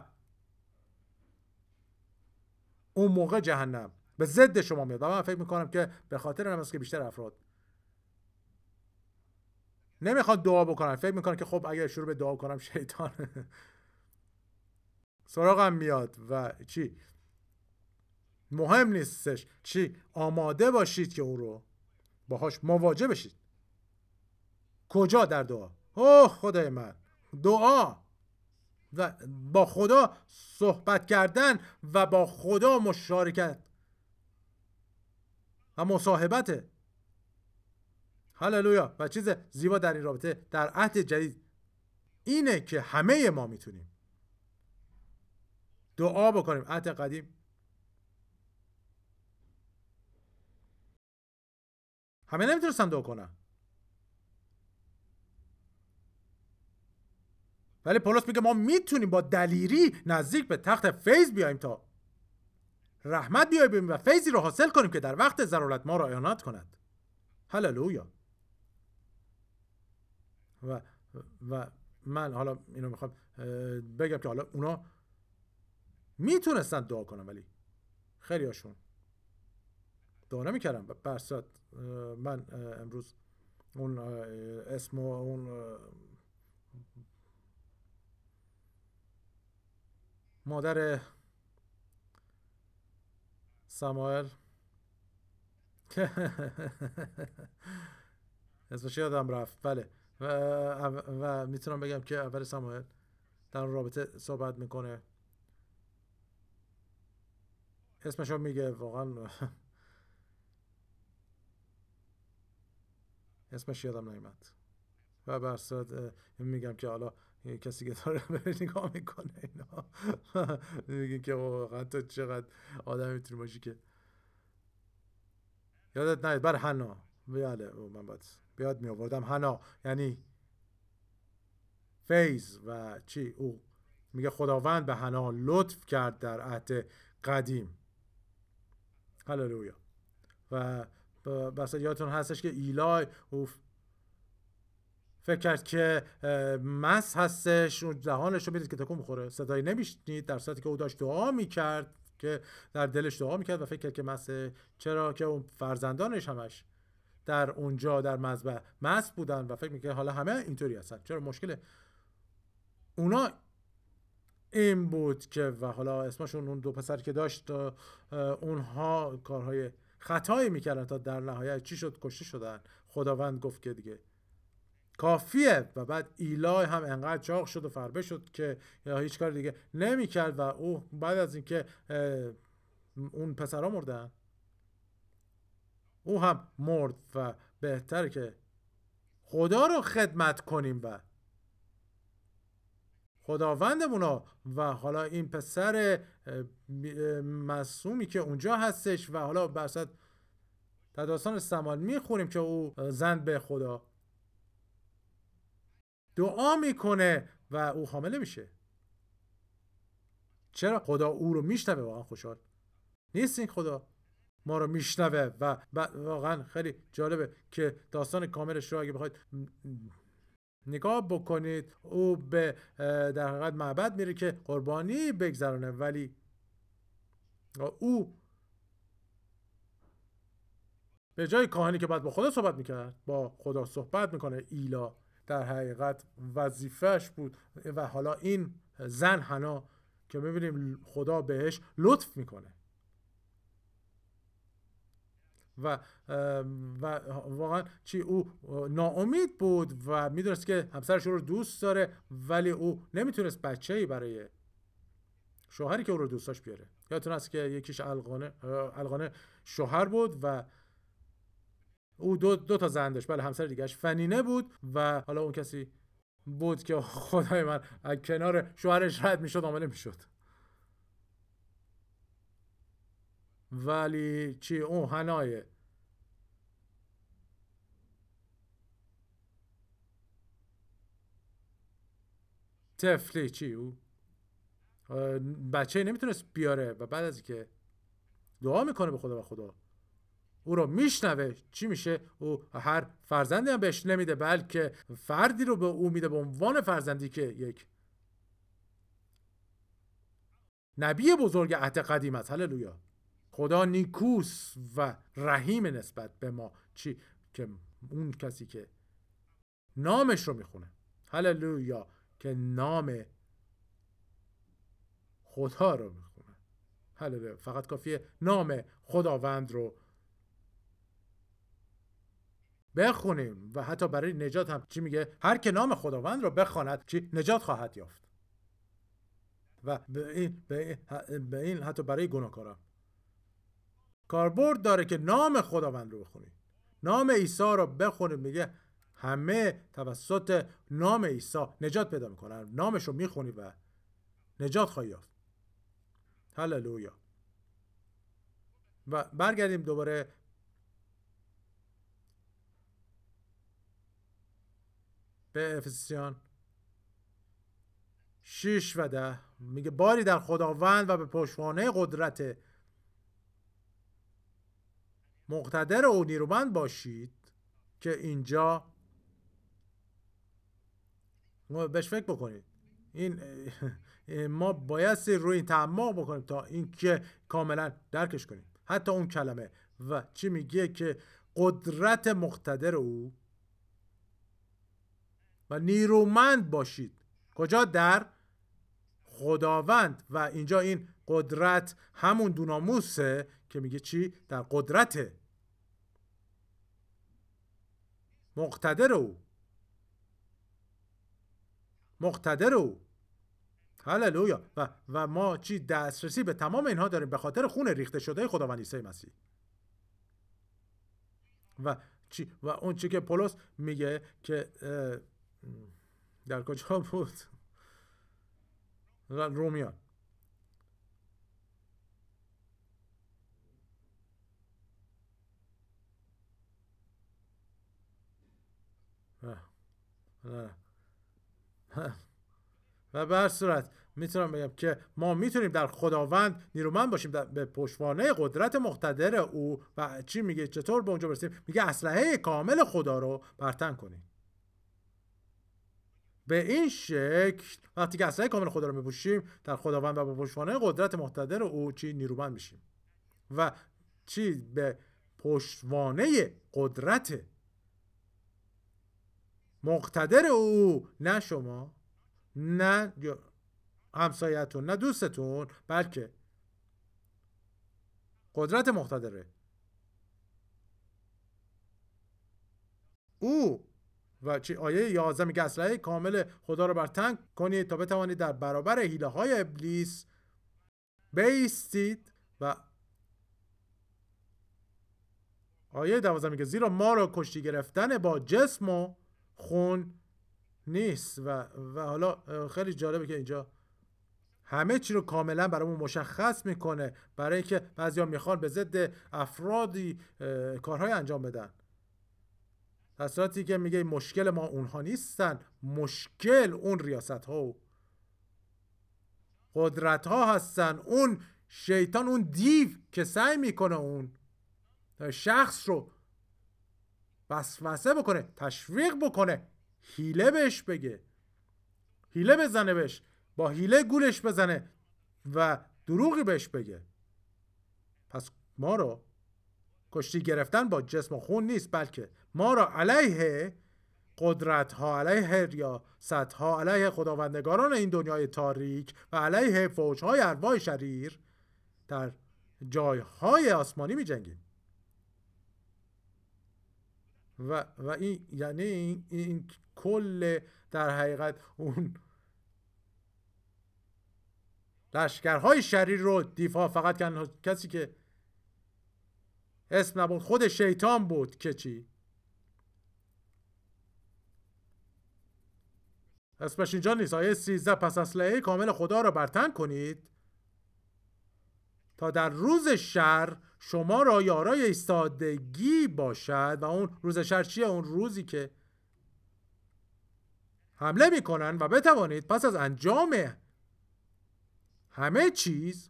اون موقع جهنم به ضد شما میاد. و من فکر می‌کنم که به خاطر این که بیشتر افراد نمی‌خواد دعا بکنن. فکر می‌کنن که خب اگر شروع به دعا کنم شیطان سراغم میاد و چی؟ مهم نیستش. چی؟ آماده باشید که او رو باهاش مواجه بشید. کجا در دعا؟ اوه خدای من. دعا. و با خدا صحبت کردن و با خدا مشارکت. و مصاحبت. هللویا. و چیز زیبا در این رابطه در عهد جدید اینه که همه ما می‌تونیم دعا بکنیم. عهد قدیم. همه نمی‌تونستن دعا کنن. ولی پولس میگه ما می‌تونیم با دلیری نزدیک به تخت فیض بیایم تا رحمت بیاییم و فیضی رو حاصل کنیم که در وقت ضرورت ما را اعانت کند. هللویا. و و من حالا اینو می‌خوام بگم که حالا اونا می‌تونستن دعا کنن ولی خیلی هاشون دعا نمی‌کردن. برسات من امروز اون اسم و اون مادر ساموئل. اسمش یادم رفت. بله. و, و می‌تونم بگم که اول ساموئل در رابطه صحبت می‌کنه. اسمشو میگه واقعا. اسمش یادم نیمد و بر میگم که حالا کسی که داره بره نگاه می‌کنه اینا. میگین که واقعا تو چقدر آدم می‌تونی باشی که. یادت نهید بر حنا. بله من باید بیاد می آوردم حنا. یعنی فیض. و چی؟ او. میگه خداوند به حنا لطف کرد در عهد قدیم. هللویا و بس یادتون هستش که ایلای او فکر کرد که مس هستش اون دهانش رو که تکون بخوره. صدایی نمیشنید در صورتی که او داشت دعا می‌کرد که در دلش دعا می‌کرد و فکر کرد که مس چرا که اون فرزندانش همش در اونجا در مذبح مس بودن و فکر می‌کرد حالا همه اینطوری هستن. چرا؟ مشکل اونا این بود که و حالا اسمشون اون دو پسر که داشت اونها کارهای خطایی می‌کردن تا در نهایت چی شد؟ کشته شدن. خداوند گفت که دیگه کافیه. و بعد ایلای هم انقدر چاق شد و فربه شد که هیچ کار دیگه نمی‌کرد و او بعد از اینکه اون پسرها مردن او هم مرد و بهتر که خدا رو خدمت کنیم و خداوندمون و حالا این پسر مصومی که اونجا هستش و حالا برصد در داستان سمان می‌خونیم که او زن به خدا. دعا می‌کنه و او حامله میشه. چرا؟ خدا او رو میشنوه واقعا خوشحال. نیست این خدا؟ ما رو میشنوه و واقعا خیلی جالبه که داستان کاملش رو اگه بخواید نگاه بکنید او به در حقیقت معبد میره که قربانی بگذرانه ولی او به جای کاهنی که بعد با خدا صحبت می‌کرد با خدا صحبت می‌کنه. ایلا در حقیقت وظیفهش بود و حالا این زن حنا که می‌بینیم خدا بهش لطف می‌کنه. و و واقعا چی او ناامید بود و می‌دونست که همسرش رو دوست داره ولی او نمی‌تونست بچه ای برای شوهری که او رو دوست داشت بیاره. یادتون هست که یکیش القانه القانه شوهر بود و او دو, دو تا زن داشت. بله همسر دیگهش فنینه بود و حالا اون کسی بود که خدای من کنار شوهرش رد می‌شد آمده می‌شد. ولی چی؟ اون هنایه تفلی چی؟ او؟ بچه نمی‌تونست بیاره و بعد از اینکه دعا می‌کنه به خدا و خدا. او رو میشنوه. چی میشه؟ او هر فرزندی هم بهش نمیده بلکه فردی رو به او میده به عنوان فرزندی که یک نبی بزرگ عهد قدیم است. هللویا. خدا نیکوس و رحیم نسبت به ما. چی؟ که اون کسی که نامش رو می‌خونه. هللویا. که نام خدا رو می‌خونه. هللویا فقط کافیه نام خداوند رو بخونیم و حتی برای نجات هم چی میگه؟ هر که نام خداوند رو بخواند چی؟ نجات خواهد یافت. و به این, به این, به این حتی برای گناهکاران. کاربرد داره که نام خداوند رو بخونید نام عیسی رو بخونید میگه همه توسط نام عیسی نجات پیدا می‌کنن. نامش رو می‌خونی و نجات خواهی یافت. هللویا. و برگردیم دوباره. به افسیان 6 و ده. میگه باری در خداوند و به پشوانه قدرت مقتدر او نیرومند باشید که اینجا بهش فکر بکنید. این ما بایستی روی این تعمق بکنیم تا اینکه کاملا درکش کنیم. حتی اون کلمه. و چی میگه که قدرت مقتدر او و نیرومند باشید. کجا؟ در خداوند. و اینجا این قدرت همون دوناموسه که میگه چی؟ در قدرت مقتدر او. مقتدر او. هللویا. و و ما چی دسترسی به تمام اینها داریم به خاطر خون ریخته شده خداوند عیسی مسیح. و چی و اون چی که پولس میگه که در کجا بود؟ رومیان و به هر صورت می‌تونم بگم که ما می‌تونیم در خداوند نیرومند باشیم در به پشتوانه قدرت مقتدر او و چی میگه چطور به اونجا برسیم؟ میگه اسلحه کامل خدا رو برتن کنیم. به این شکل وقتی که اسلحه کامل خدا رو میپوشیم در خداوند و به پشتوانه قدرت مقتدر او چی؟ نیرومند میشیم. و چی؟ به پشتوانه قدرت مقتدر او نه شما نه همسایتون نه دوستتون بلکه قدرت مقتدره. او و چی آیه 11 میگه اسلحه کامل خدا رو برتن کنید تا بتوانید در برابر حیله های ابلیس بیستید و آیه 12 میگه زیرا ما رو کشتی گرفتن با جسم و خون نیست و, و حالا خیلی جالبه که اینجا همه چی رو کاملا برامون مشخص می‌کنه برای اینکه بعضیا می‌خوان به ضد افرادی کارهای انجام بدن. در که میگه مشکل ما اونها نیستن. مشکل اون ریاست ها و قدرت ها هستن. اون شیطان اون دیو که سعی می‌کنه اون شخص رو وسوسه بکنه تشویق بکنه. هیله بهش بگه. هیله بزنه بهش. با هیله گولش بزنه و دروغی بهش بگه. پس ما رو کشتی گرفتن با جسم و خون نیست بلکه ما را علیه قدرت ها علیه ریاست ها علیه خداوندگاران این دنیای تاریک و علیه فوج های ارواح شریر در جایهای آسمانی می جنگیم و, و این یعنی این, این کل در حقیقت اون لشکرهای شریر رو دیفا فقط کسی که اسم نبود خود شیطان بود که چی؟ اسمش اینجا نیست. آیه 13 پس اسلحه کامل خدا را برتن کنید تا در روز شر شما را یارای ایستادگی باشد و اون روز شر چیه؟ اون روزی که حمله می‌کنن و بتوانید پس از انجام همه چیز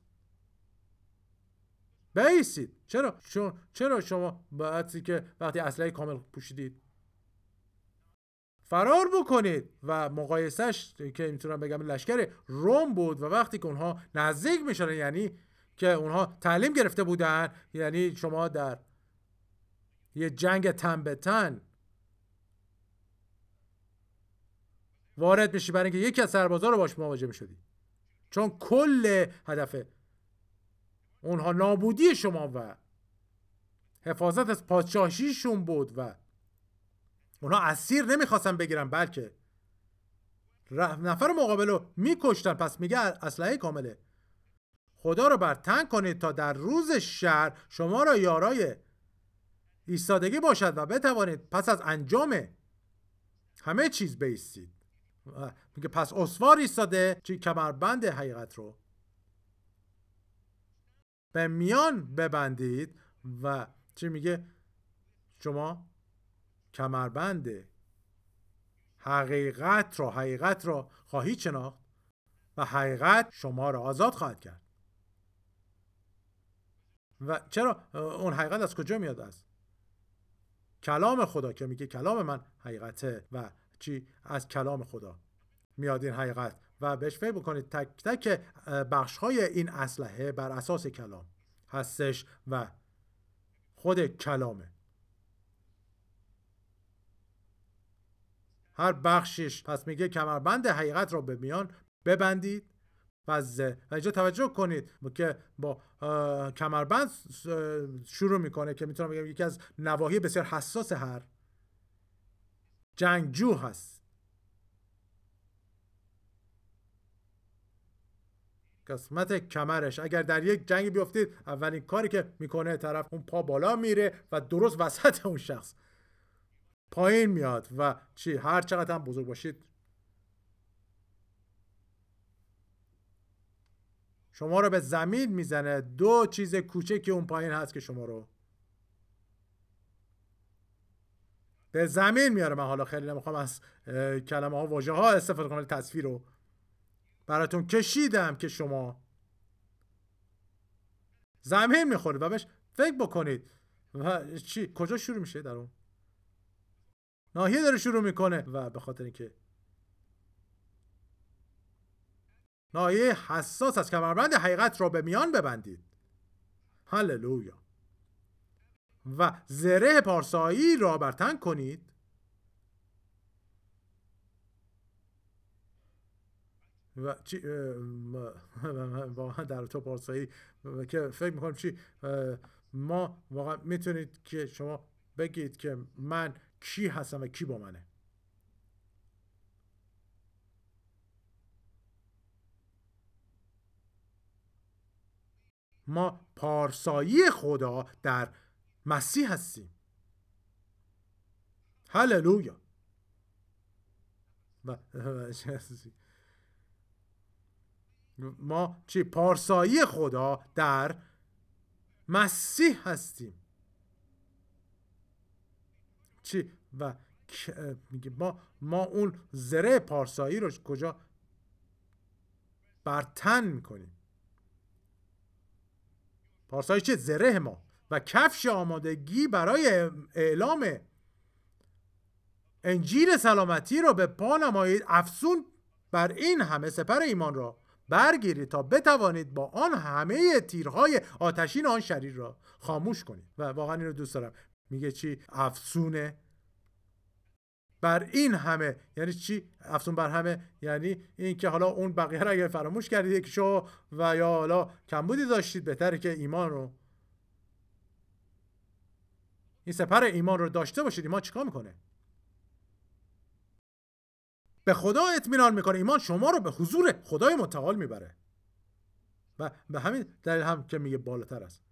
بیسید چرا؟ چون چرا شما بعدی که وقتی اسلحه کامل پوشیدید فرار بکنید و مقایسش که می‌تونم بگم لشکر روم بود و وقتی که اونها نزدیک میشن یعنی که اونها تعلیم گرفته بودن. یعنی شما در یه جنگ تن به تن وارد بشی برای اینکه یکی از سربازا رو باش مواجه می‌شدی چون کل هدف اونها نابودی شما و حفاظت از پادشاهیشون بود و اونها اسیر نمی‌خواستن بگیرن بلکه نفر مقابل رو میکشتن. پس میگه اسلحه کامله. خدا رو بر تن کنید تا در روز شر شما را یارای ایستادگی باشد و بتوانید پس از انجام همه چیز بیستید. میگه پس اسوار ایستاده چی کمربند حقیقت رو. به میان ببندید و چی میگه؟ شما کمربند حقیقت رو حقیقت رو خواهید شناخت و حقیقت شما را آزاد خواهد کرد. و چرا؟ اون حقیقت از کجا میاد از؟ کلام خدا که میگه کلام من حقیقته و چی؟ از کلام خدا میاد این حقیقت و بهش فکر بکنید تک تک بخش های این اسلحه بر اساس کلام هستش و خود کلامه. هر بخشش پس میگه کمربند حقیقت را به میان ببندید. و اینجا توجه کنید که با کمربند شروع می‌کنه که می‌تونم بگم یکی از نواحی بسیار حساس هر. جنگجو هست. قسمت کمرش. اگر در یک جنگ بیفتید اولین کاری که می‌کنه طرف اون پا بالا میره و درست وسط اون شخص پایین میاد. و چی؟ هر چقدر هم بزرگ باشید شما رو به زمین می‌زنه. دو چیز کوچکی اون پایین هست که شما رو به زمین میاره. من حالا خیلی نمی‌خوام از کلمه ها واژه ها استفاده کنم تصویر رو براتون کشیدم که شما زمین می‌خورید و بهش فکر بکنید. و چی؟ کجا شروع میشه در اون؟ ناحیه داره شروع می‌کنه. و به خاطر اینکه ناحیه حساس از کمربند حقیقت را به میان ببندید. هللویا. و زره پارسایی را برتن کنید. و چی واقعا در تو پارسایی که فکر می‌کنم چی ما واقعا می‌تونید که شما بگید که من کی هستم و کی با منه. ما پارسایی خدا در مسیح هستیم. هللویا. ما چی؟ پارسایی خدا در مسیح هستیم. چی؟ و میگه ما ما اون زره پارسایی رو کجا؟ برتن می‌کنیم. پارسایی چه زره ما و کفش آمادگی برای اعلام انجیل سلامتی رو به پا نمایید. افسون بر این همه سپر ایمان را برگیرید تا بتوانید با آن همه تیرهای آتشین آن شریر را خاموش کنید. و واقعا این رو دوست دارم. میگه چی؟ افسونه بر این همه یعنی چی؟ افسون بر همه یعنی این که حالا اون بقیه را اگر فراموش کردید یک شو و یا حالا کمبودی داشتید بهتره که ایمان رو. این سپر ایمان رو داشته باشید ایمان چیکار می‌کنه؟ به خدا اطمینان می‌کنه. ایمان شما رو به حضور خدای متعال می‌بره. و به همین دلیل هم که میگه بالاتر است.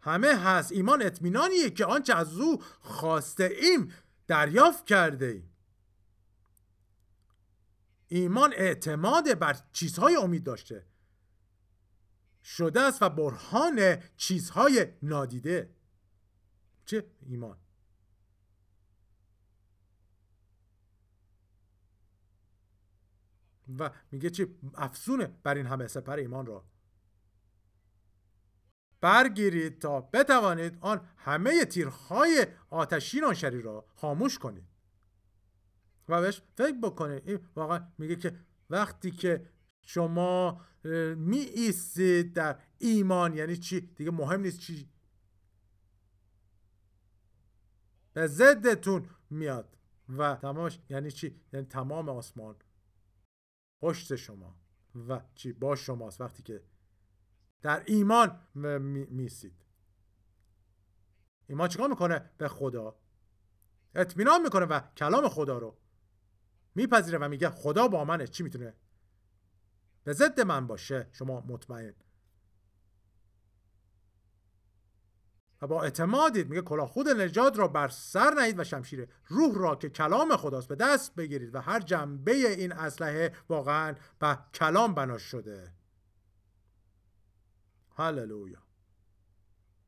همه هست. ایمان اطمینانیه که آنچه از او خواسته ایم دریافت کرده ایم. ایمان اعتماد بر چیزهای امید داشته. شده است و برهان چیزهای نادیده. چه ایمان؟ و میگه چی؟ افسونه بر این همه سپر ایمان را. برگیرید تا بتوانید آن همه تیرهای آتشین آن شریر را خاموش کنید. و بهش فکر بکنید. این واقعا میگه که وقتی که شما می ایستید در ایمان یعنی چی؟ دیگه مهم نیست چی. به ضدتون میاد. و تمامش یعنی چی؟ یعنی تمام آسمان پشت شما. و چی؟ با شماست. وقتی که در ایمان میسید ایمان چیکار می‌کنه به خدا؟ اطمینان می‌کنه و کلام خدا رو میپذیره و میگه خدا با منه. چی می‌تونه؟ به ضد من باشه. شما مطمئن. و با اعتمادید میگه کلاه خود نجات را بر سر نهید و شمشیر روح را که کلام خداست به دست بگیرید و هر جنبه این اسلحه واقعا به کلام بنا شده. هللویا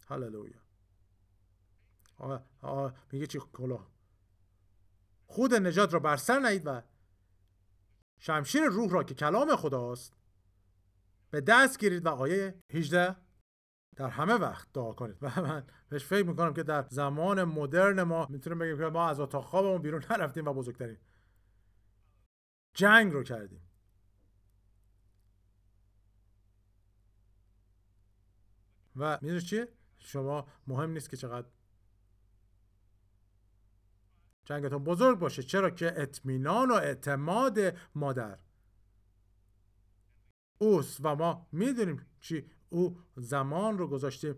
هللویا میگه چی؟ کلاه خود نجات را بر سر نهید و شمشیر روح را که کلام خداست به دست گیرید و آیه 18 در همه وقت دعا کنید. و من بهش فکر می‌کنم که در زمان مدرن ما می‌تونیم بگیم که ما از اتاق خوابمون بیرون نرفتیم و بزرگترین جنگ رو کردیم. و می‌دونی چیه شما مهم نیست که چقدر جنگتون بزرگ باشه. چرا که اطمینان و اعتماد مادر اوست و ما می‌دونیم چی؟ او زمان رو گذاشتیم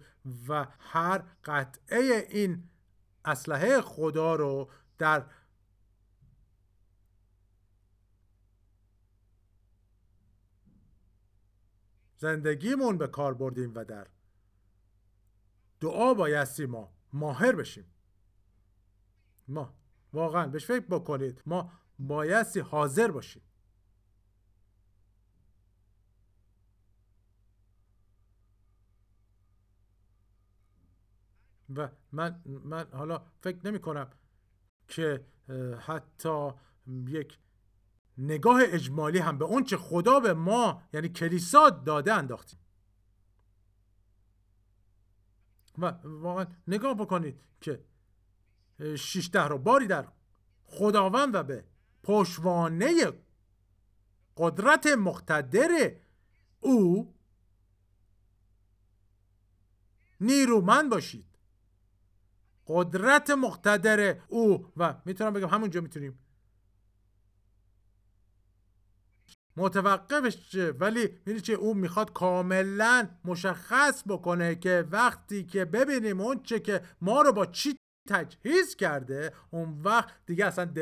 و هر قطعه این اسلحه خدا رو در زندگیمون به کار بردیم و در بایستی ما ماهر بشیم. ما واقعا بهش فکر بکنید. ما بایستی حاضر باشیم. و من من حالا فکر نمی کنم که حتی یک نگاه اجمالی هم به اون چه خدا به ما یعنی کلیسا داده انداختیم. و واقعا نگاه بکنید که شیشته رو باری در خداوند و به پشوانه قدرت مقتدر او نیرومند باشید. قدرت مقتدر او و می‌تونم بگم همونجا می‌تونیم متوقفش ولی می‌دونی چه او می‌خواد کاملا مشخص بکنه که وقتی که ببینیم اون چه که ما رو با چی تجهیز کرده اون وقت دیگه اصلا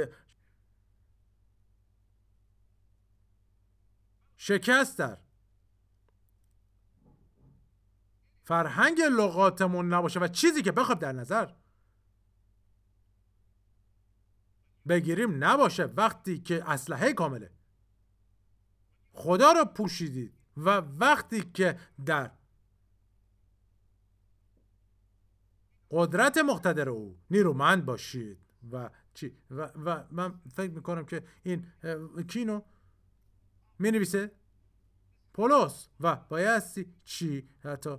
شکست در فرهنگ لغاتمون نباشه و چیزی که بخواب در نظر بگیریم نباشه وقتی که اسلحه کامله. خدا رو پوشیدید. و وقتی که در قدرت مقتدر او نیرومند باشید و چی؟ و, و من فکر می‌کنم که این کینو می نویسه پولس. و بایستی چی؟ حتی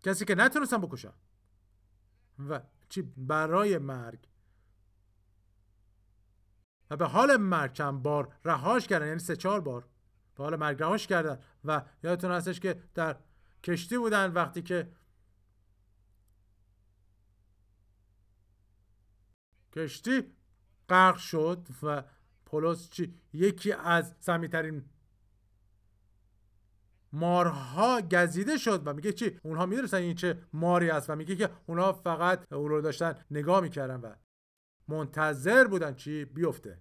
کسی که نتونستم بکشم. و چی؟ برای مرگ. و به حال مرگ چند بار رهاش کردن یعنی سه چهار بار به حال مرگ رهاش کردن. و یادتون هستش که در کشتی بودن وقتی که کشتی غرق شد و پولس چی؟ یکی از سمیترین مارها گزیده شد و میگه چی؟ اونها می‌دونستن این چه ماری است و میگه که اونها فقط او رو داشتن نگاه می‌کردن و منتظر بودن چی بیفته.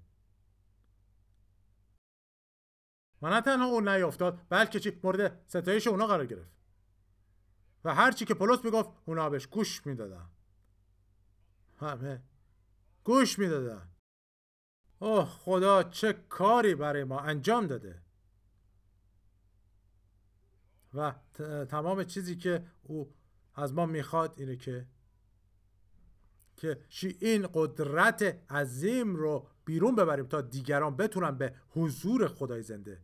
و نه تنها اون نیافتاد بلکه چی؟ مورد ستایش اونا قرار گرفت. و هر چی که پولس می‌گفت اونا بهش گوش می‌دادن. همه گوش می‌دادن. اوه خدا چه کاری برای ما انجام داده. و تمام چیزی که او از ما می‌خواد اینه که که این قدرت عظیم رو بیرون ببریم تا دیگران بتونن به حضور خدای زنده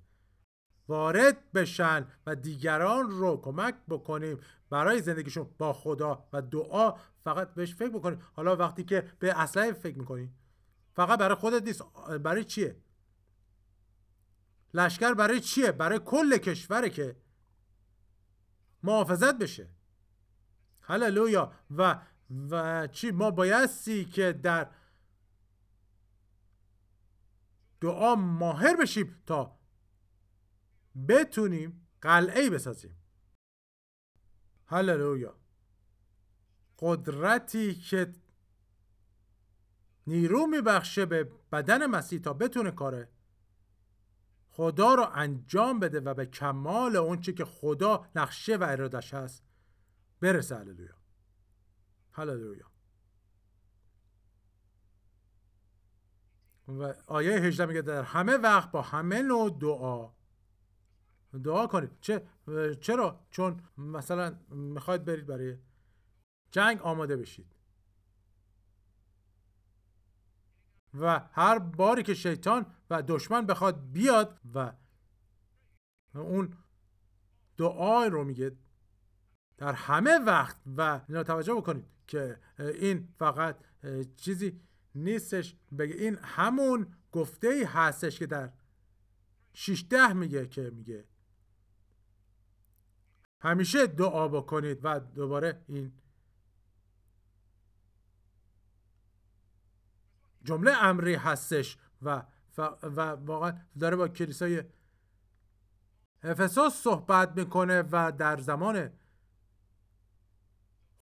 وارد بشن و دیگران رو کمک بکنیم برای زندگیشون با خدا و دعا فقط بهش فکر بکنیم. حالا وقتی که به اسلحه فکر می‌کنیم فقط برای خودت نیست برای چیه؟ لشکر برای چیه؟ برای کل کشوره که محافظت بشه. هللویا. و و چی؟ ما بایستی که در دعا ماهر بشیم تا بتونیم قلعه بسازیم. هللویا. قدرتی که نیرو میبخشه به بدن مسیح تا بتونه کاره خدا رو انجام بده و به کمال اونچه که خدا نقشه و ارادش هست برسه. هللویا. هللویا و آیه 18 میگه در همه وقت با همه نوع دعا. دعا کنید. چه چرا؟ چون مثلا می‌خواید برید برای جنگ آماده بشید. و هر باری که شیطان و دشمن بخواد بیاد و اون دعای رو میگه در همه وقت و اینا توجه بکنید که این فقط چیزی نیستش. بگه این همون گفته ای هستش که در ده میگه که میگه. همیشه دعا بکنید و دوباره این جمله امری هستش و و واقعا داره با کلیسای افسوس صحبت می‌کنه و در زمان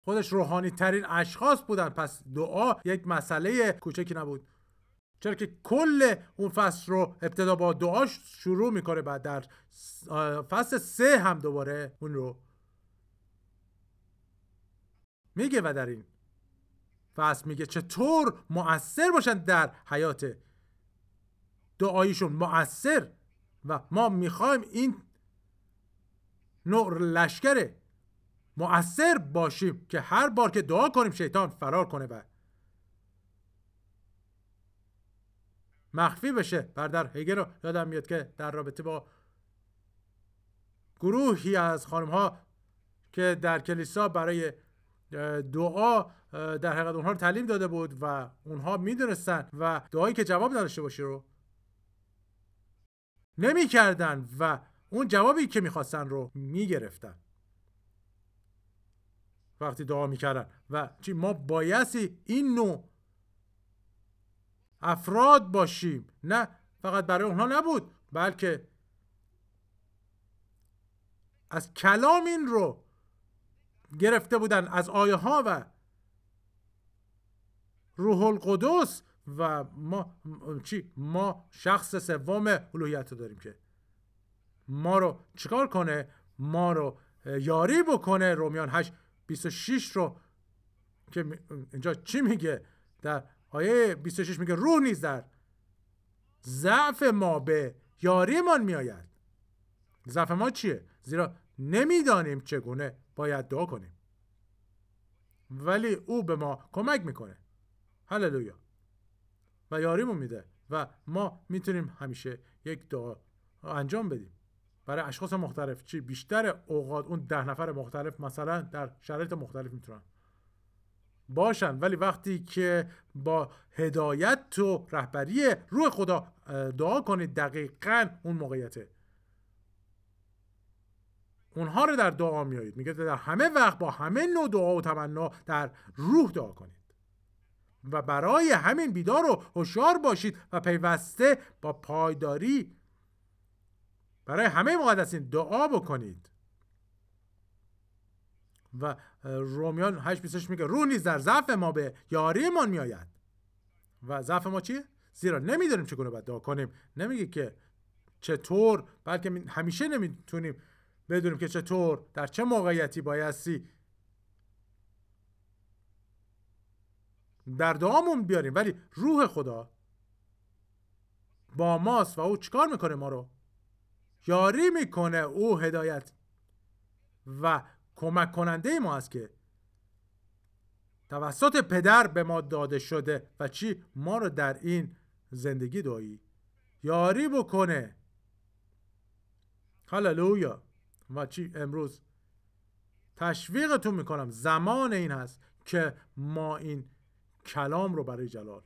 خودش روحانی ترین اشخاص بودن. پس دعا یک مسئله کوچکی نبود. چرا که کل اون فصل رو ابتدا با دعا شروع می‌کنه بعد در فصل سه هم دوباره اون رو میگه و در این فصل میگه چطور مؤثر باشن در حیات دعاییشون. مؤثر. و ما می‌خوایم این نوع لشکر مؤثر باشیم که هر بار که دعا کنیم شیطان فرار کنه و مخفی بشه. بردر هگه رو یادم میاد که در رابطه با گروهی از خانم ها که در کلیسا برای دعا در حقیقت اونها رو تعلیم داده بود و اونها می‌دونستن و دعایی که جواب نداشته باشه رو نمی‌کردن و اون جوابی که می‌خواستن رو می‌گرفتن. وقتی دعا می‌کردن. و چی؟ ما بایستی این نوع افراد باشیم. نه فقط برای اونها نبود بلکه از کلام این رو گرفته بودن از آیه ها و روح القدس و ما چی؟ ما شخص سوم الوهیت رو داریم که ما رو چیکار کنه؟ ما رو یاری بکنه؟ رومیان 8 26 رو که اینجا چی میگه؟ در آیه 26 میگه روح نیز در ضعف ما به یاریمان میآید. ضعف ما چیه؟ زیرا نمی‌دانیم چگونه باید دعا کنیم. ولی او به ما کمک می‌کنه. هللویا. و یاریمون میده و ما می‌تونیم همیشه یک دعا انجام بدیم. برای اشخاص مختلف. چی؟ بیشتر اوقات اون ده نفر مختلف مثلا در شرایط مختلف می‌تونن. باشن. ولی وقتی که با هدایت و رهبری روح خدا دعا کنید دقیقا اون موقعیته. اونها رو در دعا میایید میگه در همه وقت با همه نوع دعا و تمنا در روح دعا کنید. و برای همین بیدار و هوشیار باشید و پیوسته با پایداری برای همه مقدسین دعا بکنید. و رومیان 8 میگه روح نیز در ضعف ما به یاریمان میآید. و ضعف ما چیه زیرا نمی‌دونیم چگونه باید دعا کنیم. نمیگه که چطور بلکه همیشه نمی‌تونیم بدونیم که چطور در چه موقعیتی بایستی در دعامون بیاریم. ولی روح خدا با ماست و او چیکار می‌کنه ما رو؟ یاری می‌کنه او هدایت. و کمک کننده ما است که توسط پدر به ما داده شده و چی؟ ما رو در این زندگی دایی. یاری بکنه. هللویا. و چی؟ امروز تشویقتون می‌کنم. زمان این هست که ما این کلام رو برای جلال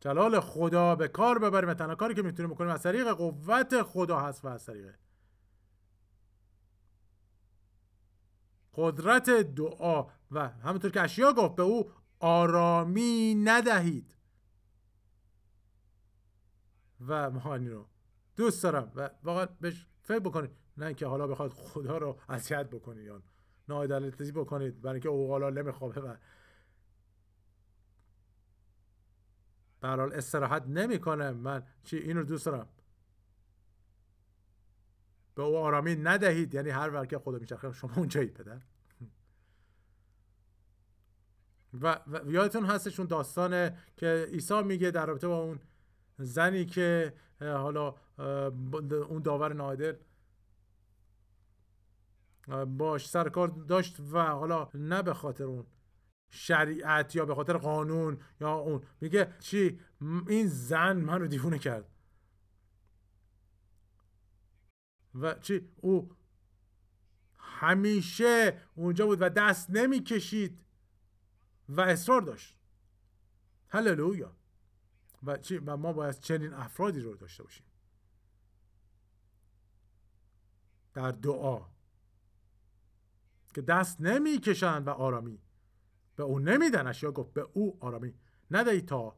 جلال خدا به کار ببریم. و تنها کاری که می‌تونیم بکنیم از طریق قوت خدا هست و از طریق قدرت دعا و همونطور که اشیا گفت به او آرامی ندهید. و ما رو دوست دارم و واقعا بهش فکر بکنید. نه اینکه حالا بخواد خدا رو اذیت بکنید یا ناعدالتی بکنید. برای اینکه او حالا نمیخوابه و برحال استراحت نمی‌کنه. من چی اینو دوست دارم. به او آرامی ندهید. یعنی هر وقت که خدا میچرخه شما اونجایی پدر. و, و یادتون هستشون داستانه که عیسی میگه در رابطه با اون زنی که حالا اون داور نادر باش سرکار داشت و حالا نه به خاطر اون شریعت یا به خاطر قانون یا اون. میگه چی؟ این زن منو دیوونه کرد. و چی؟ او همیشه اونجا بود و دست نمی‌کشید و اصرار داشت. هللویا. و چی؟ و ما باید چنین افرادی رو داشته باشیم. در دعا. که دست نمی‌کشند و آرامی. به او نمیدنش. یا گفت به او آرامی ندهی تا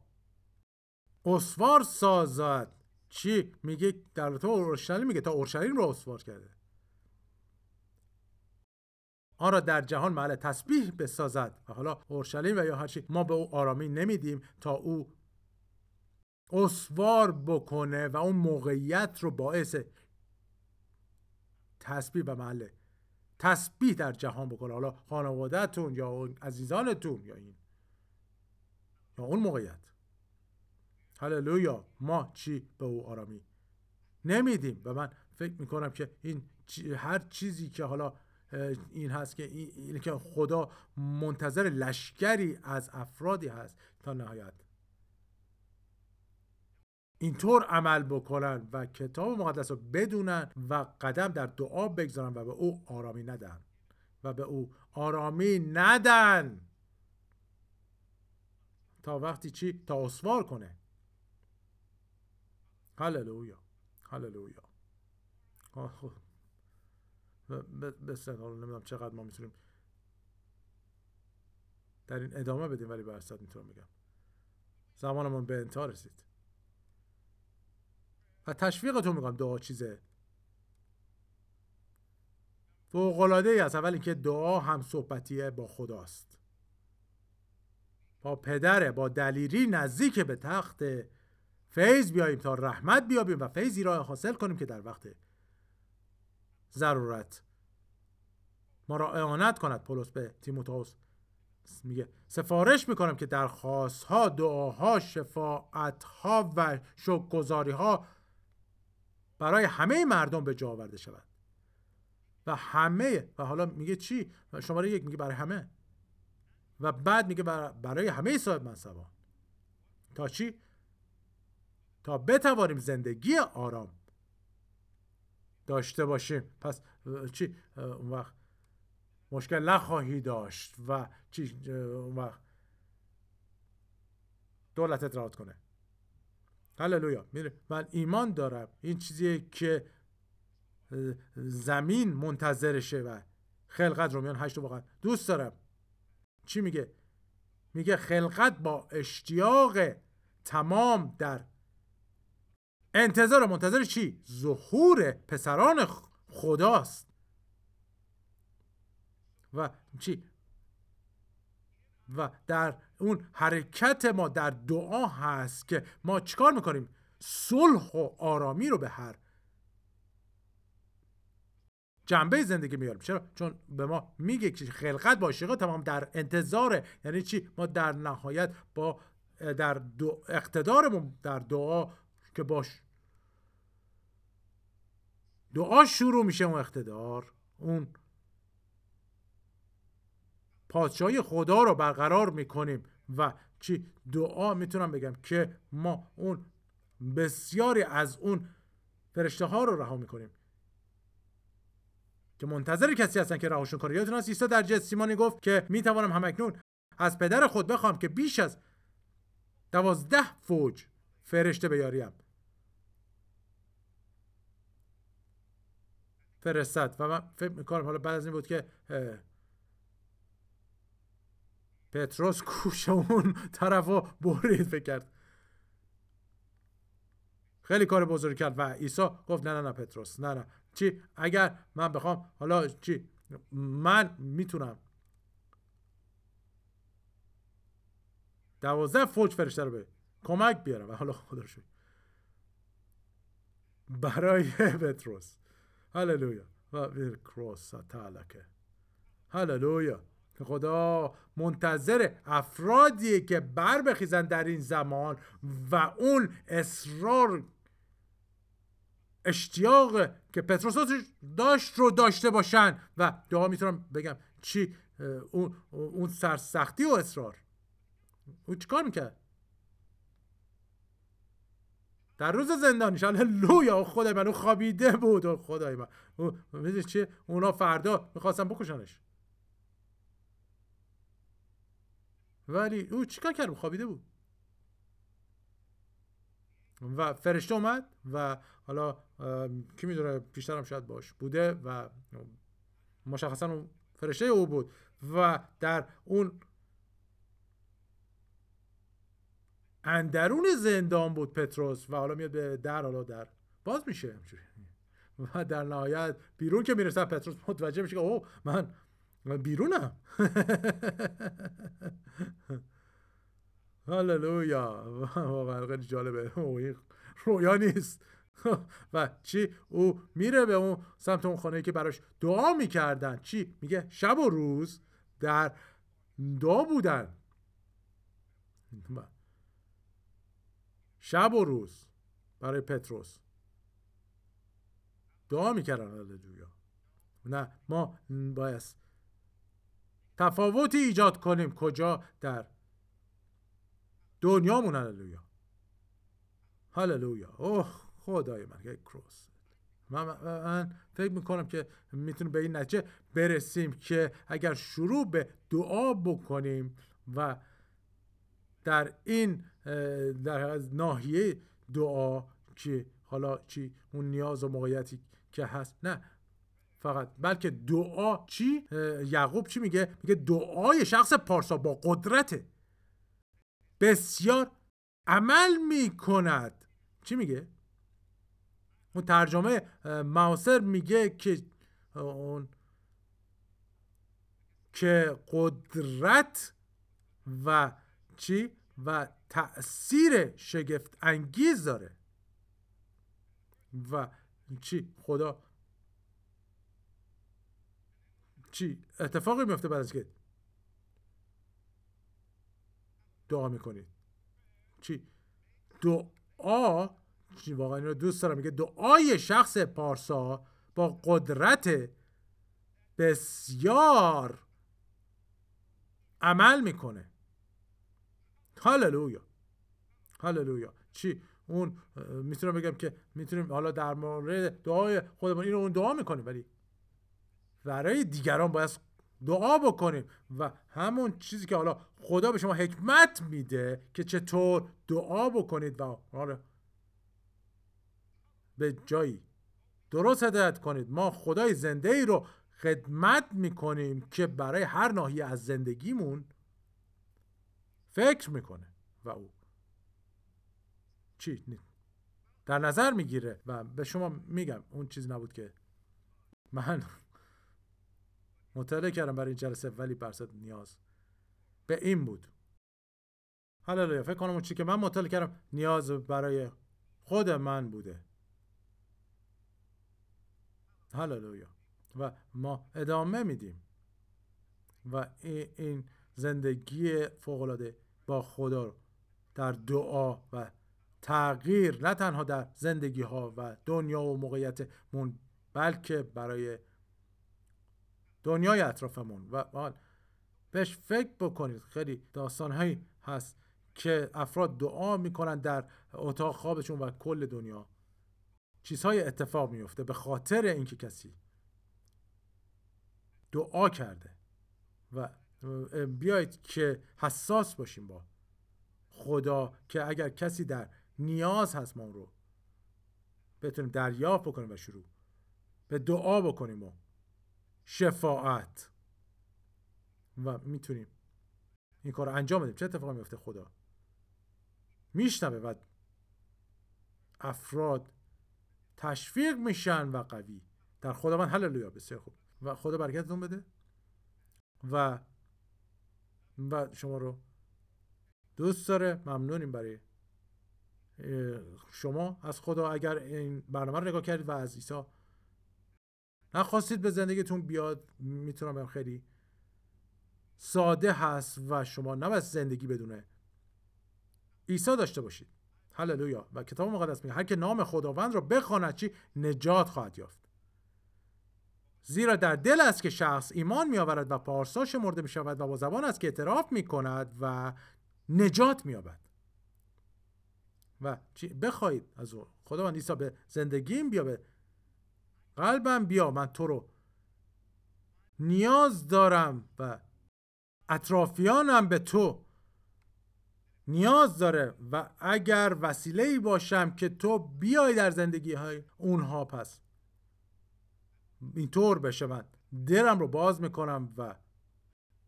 اسوار سازد. چی؟ میگه در تو اورشلیم میگه تا اورشلیم رو اسوار کرده. آن را در جهان محل تسبیح بسازد. و حالا اورشلیم و یا هر چی ما به او آرامی نمیدیم تا او اسوار بکنه و اون موقعیت رو باعث تسبیح و محل تسبیح در جهان بکنه. حالا خانوادهتون یا عزیزانتون یا این یا اون موقعیت. هللویا ما چی به او آرامی نمیدیم. و من فکر می‌کنم که این هر چیزی که حالا این هست که این که خدا منتظر لشکری از افرادی هست تا نهایت. اینطور عمل بکنن و کتاب مقدس رو بدونن و قدم در دعا بگذارن و به او آرامی ندن. و به او آرامی ندن. تا وقتی چی؟ تا اسوار کنه. هللویا. هللویا. بسیار نمی‌دونم چقدر ما می‌تونیم در این ادامه بدیم ولی به می‌تونم بگم زمانمون به انتها رسید. و تشویقتون می‌کنم دعا چیزه. فوقلاده ای است. اول اینکه دعا هم صحبتیه با خداست. با پدره با دلیری نزدیک به تخت فیض بیاییم تا رحمت بیابیم و فیضی را حاصل کنیم که در وقت ضرورت. ما را اعانت کند. پولس به تیموتائوس میگه سفارش می‌کنم که درخواست ها دعاها شفاعت ها و شکرگزاری ها برای همه مردم به جا آورده شود. و همه و حالا میگه چی؟ شماره یک میگه برای همه. و بعد میگه برای همه صاحب منصبان. تا چی؟ تا بتوانیم زندگی آرام داشته باشیم. پس چی؟ اون وقت مشکل نخواهی داشت و چی؟ اون وقت دولتت رعایت کنه. هللویا میره من ایمان دارم این چیزیه که زمین منتظرشه و خلقت رومیان هشت واقعا دوست دارم چی میگه میگه خلقت با اشتیاق تمام در انتظار منتظر چی ظهور پسران خداست و چی و در اون حرکت ما در دعا هست که ما چیکار می‌کنیم؟ صلح و آرامی رو به هر جنبه زندگی میاریم چرا؟ چون به ما میگه که خلقت با تمام در انتظاره. یعنی چی؟ ما در نهایت با در اقتدارمون در دعا که باش دعا شروع میشه اون اقتدار اون پادشاهی خدا رو برقرار می‌کنیم. و چی؟ دعا می‌تونم بگم که ما اون بسیاری از اون فرشته ها رو رها می‌کنیم. که منتظر کسی هستن که رهاشون کنه. یادتون هست عیسی در جسیمانی گفت که می‌توانم همکنون از پدر خود بخوام که بیش از دوازده فوج فرشته بیاریم فرستد. و من فکر می‌کنم حالا بعد از این بود که پتروس کوش اون طرف رو برید فکر خیلی کار بزرگ کرد و عیسی گفت نه نه نه پتروس نه نه. چی؟ اگر من بخوام حالا چی؟ من می‌تونم. دوازده فوج فرشته رو به کمک بیارم. و حالا خدا شد برای پتروس. هللویا. و کروس تالکه هللویا. خدا منتظر افرادیه که بر بخیزن در این زمان و اون اصرار اشتیاق که پتروس داشت رو داشته باشن. و دعا می‌تونم بگم چی اون, اون سرسختی و اصرار. اون چیکار می‌کرد؟ در روز زندانیش هللویا خدای من اون خوابیده بود. خدای من. می‌دونی چی؟ اونا فردا می‌خواستن بکشنش. ولی او چیکار کرد؟ خوابیده بود. و فرشته اومد و حالا کی می‌دونه پیشتر هم شاید باش بوده و مشخصا اون فرشته او بود و در اون اندرون زندان بود پتروس و حالا میاد به در حالا در. باز میشه. و در نهایت بیرون که می‌رسه پتروس متوجه میشه که اوه من بیرونم. هللویا واقعا خیلی جالبه. رویا نیست. و چی؟ او میره به اون سمت اون خانه که براش دعا می‌کردن. چی؟ میگه شب و روز در دعا بودن. شب و روز برای پتروس. دعا می‌کردن هللویا نه ما باید تفاوتی ایجاد کنیم. کجا؟ در دنیامون. هللویا. هللویا. اوه خدای من یک کروس. من, من فکر می‌کنم که می‌تونیم به این نتیجه برسیم که اگر شروع به دعا بکنیم و در این در ناحیه دعا که حالا چی؟ اون نیاز و موقعیتی که هست. نه فقط. بلکه دعا چی؟ یعقوب چی میگه؟ میگه دعای شخص پارسا با قدرت بسیار عمل می‌کند. چی میگه؟ اون ترجمه معاصر میگه که اون که قدرت و چی؟ و تأثیر شگفت انگیز داره. و چی؟ خدا چی؟ اتفاقی میفته بعد از که دعا می‌کنید چی؟ دعا؟ چی واقعا رو دوست دارم. میگه دعای شخص پارسا با قدرت بسیار عمل می‌کنه. هاللویا. هاللویا. چی؟ اون می‌تونم بگم که می‌تونیم حالا در مورد دعای خودمون اینو اون دعا می‌کنیم ولی برای دیگران باید دعا بکنیم و همون چیزی که حالا خدا به شما حکمت میده که چطور دعا بکنید و حالا به جایی درست هدایت کنید. ما خدای زنده ای رو خدمت می‌کنیم که برای هر ناحیه از زندگیمون فکر می‌کنه و او چی؟ در نظر می‌گیره و به شما میگم اون چیز نبود که من مطالعه کردم برای این جلسه ولی برصد نیاز. به این بود. حالا فکر کنم اون چی که من مطالعه کردم نیاز برای خود من بوده. هللویا. و ما ادامه میدیم. و این زندگی فوقالعاده با خدا در دعا و تغییر نه تنها در زندگی ها و دنیا و موقعیتمون بلکه برای دنیای اطرافمون و حال بهش فکر بکنید. خیلی داستان هایی هست که افراد دعا می‌کنن در اتاق خوابشون و کل دنیا. چیزهای اتفاق میفته به خاطر اینکه کسی دعا کرده و بیایید که حساس باشیم با خدا که اگر کسی در نیاز هست ما رو بتونیم دریافت بکنیم و شروع به دعا بکنیم و شفاعت. و می‌تونیم این کار انجام بدیم. چه اتفاقی میفته خدا. میشنوه و افراد تشویق میشن و قوی. در خداوند هللویا. بسیار خوب. و خدا برکتتون بده. و و شما رو دوست داره. ممنونیم برای شما. از خدا اگر این برنامه رو نگاه کردید و از عیسی نخواستید به زندگیتون بیاد می‌تونم بگم خیلی ساده هست و شما نباید زندگی بدونه عیسی داشته باشید. هللویا. و کتاب مقدس میگه هر که نام خداوند را بخواند چی؟ نجات خواهد یافت. زیرا در دل است که شخص ایمان می آورد و پارسا شمرده می شود و با زبان است که اعتراف می کند و نجات می آورد و بخواهید از او. خداوند عیسی به زندگیم بیا به قلبم بیا من تو رو نیاز دارم و اطرافیانم به تو نیاز داره و اگر وسیله ای باشم که تو بیای در زندگی های اونها پس اینطور بشه. من دلم رو باز می‌کنم و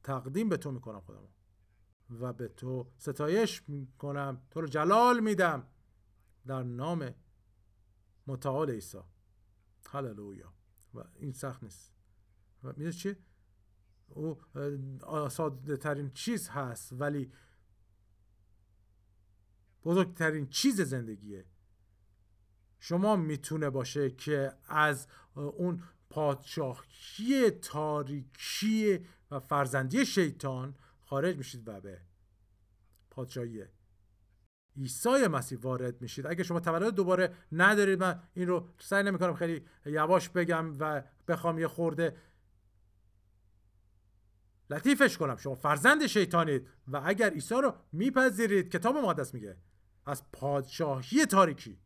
تقدیم به تو می‌کنم خودم و به تو ستایش می‌کنم. تو رو جلال میدم. در نام متعال عیسی. هللویا و این سخت نیست. و می‌دونی چی؟ او ساده ترین چیز هست ولی بزرگترین چیز زندگیه. شما می‌تونه باشه که از اون پادشاهی تاریکی و فرزندی شیطان خارج میشید و به پادشاهی عیسی مسیح وارد میشید. اگه شما تولد دوباره ندارید من این رو سعی نمی‌کنم خیلی یواش بگم و بخوام یه خورده لطیفش کنم. شما فرزند شیطانید و اگر عیسی رو میپذیرید کتاب مقدس میگه از پادشاهی تاریکی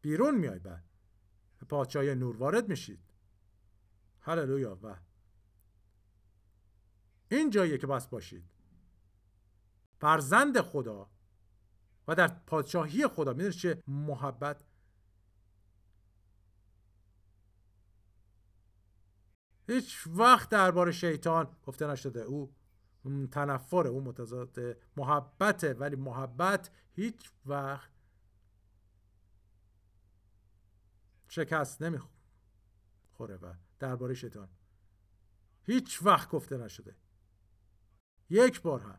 بیرون میاید به پادشاهی نور وارد میشید. هللویا. و این جاییه که بس باشید. فرزند خدا و در پادشاهی خدا می‌دونید چه محبت. هیچ وقت درباره شیطان گفته نشده. او تنفر او متضاد محبته ولی محبت هیچ وقت شکست نمی‌خوره و درباره شیطان هیچ وقت گفته نشده. یک بار هم.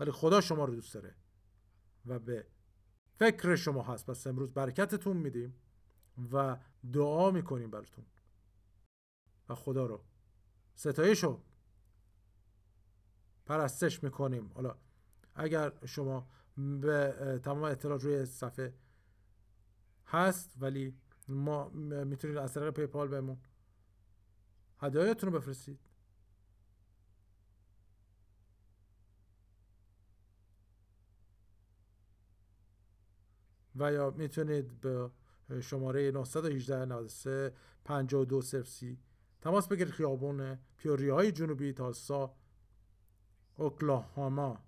ولی خدا شما رو دوست داره. و به فکر شما هست. پس امروز برکتتون میدیم و دعا می‌کنیم براتون. و خدا رو ستایش رو پرستش می‌کنیم. حالا اگر شما به تمام اطلاعات روی صفحه هست ولی ما می‌تونید از طریق پیپال بهمون هدایتون رو بفرستید. و یا می‌تونید به شماره 918 93 52 سی تماس بگیرید خیابون پیوری های جنوبی تاسا اوکلاهاما.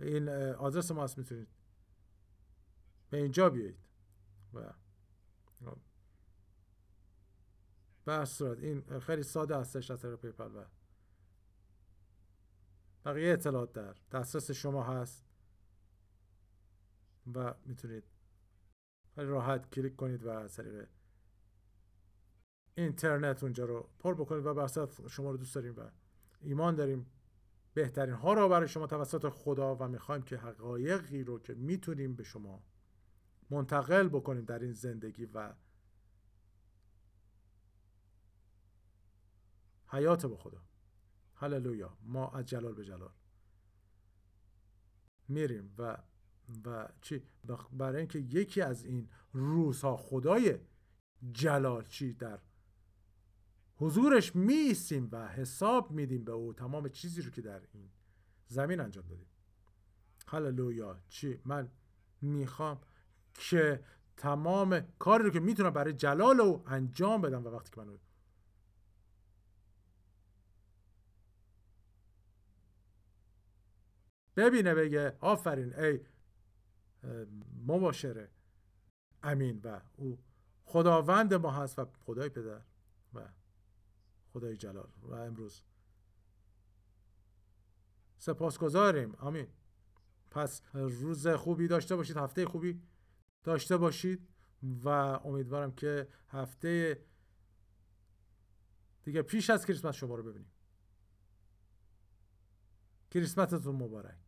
این آدرس ما می‌تونید به اینجا بیایید. و به این خیلی ساده هستش از طریق پیپل و بقیه اطلاعات در دسترس شما هست. و می‌تونید راحت کلیک کنید و از طریق اینترنت اونجا رو پر بکنید و به شما رو دوست داریم و ایمان داریم. بهترین ها رو برای شما توسط خدا و می‌خوایم که حقایقی رو که می‌تونیم به شما منتقل بکنیم در این زندگی و حیات با خدا. هللویا. ما از جلال به جلال میریم و و چی؟ برای اینکه یکی از این روزها خدای جلال چی در حضورش میسیم و حساب میدیم به او. تمام چیزی رو که در این زمین انجام دادیم. هللویا. چی؟ من می‌خوام که تمام کاری رو که می‌تونم برای جلال او انجام بدم و وقتی که من ببینه بگه آفرین ای مباشره. امین و او خداوند ما هست و خدای پدر و خدای جلال و امروز سپاسگزاریم. آمین. پس روز خوبی داشته باشید هفته خوبی داشته باشید و امیدوارم که هفته دیگه پیش از کریسمس شما رو ببینیم. کریسمستتون مبارک.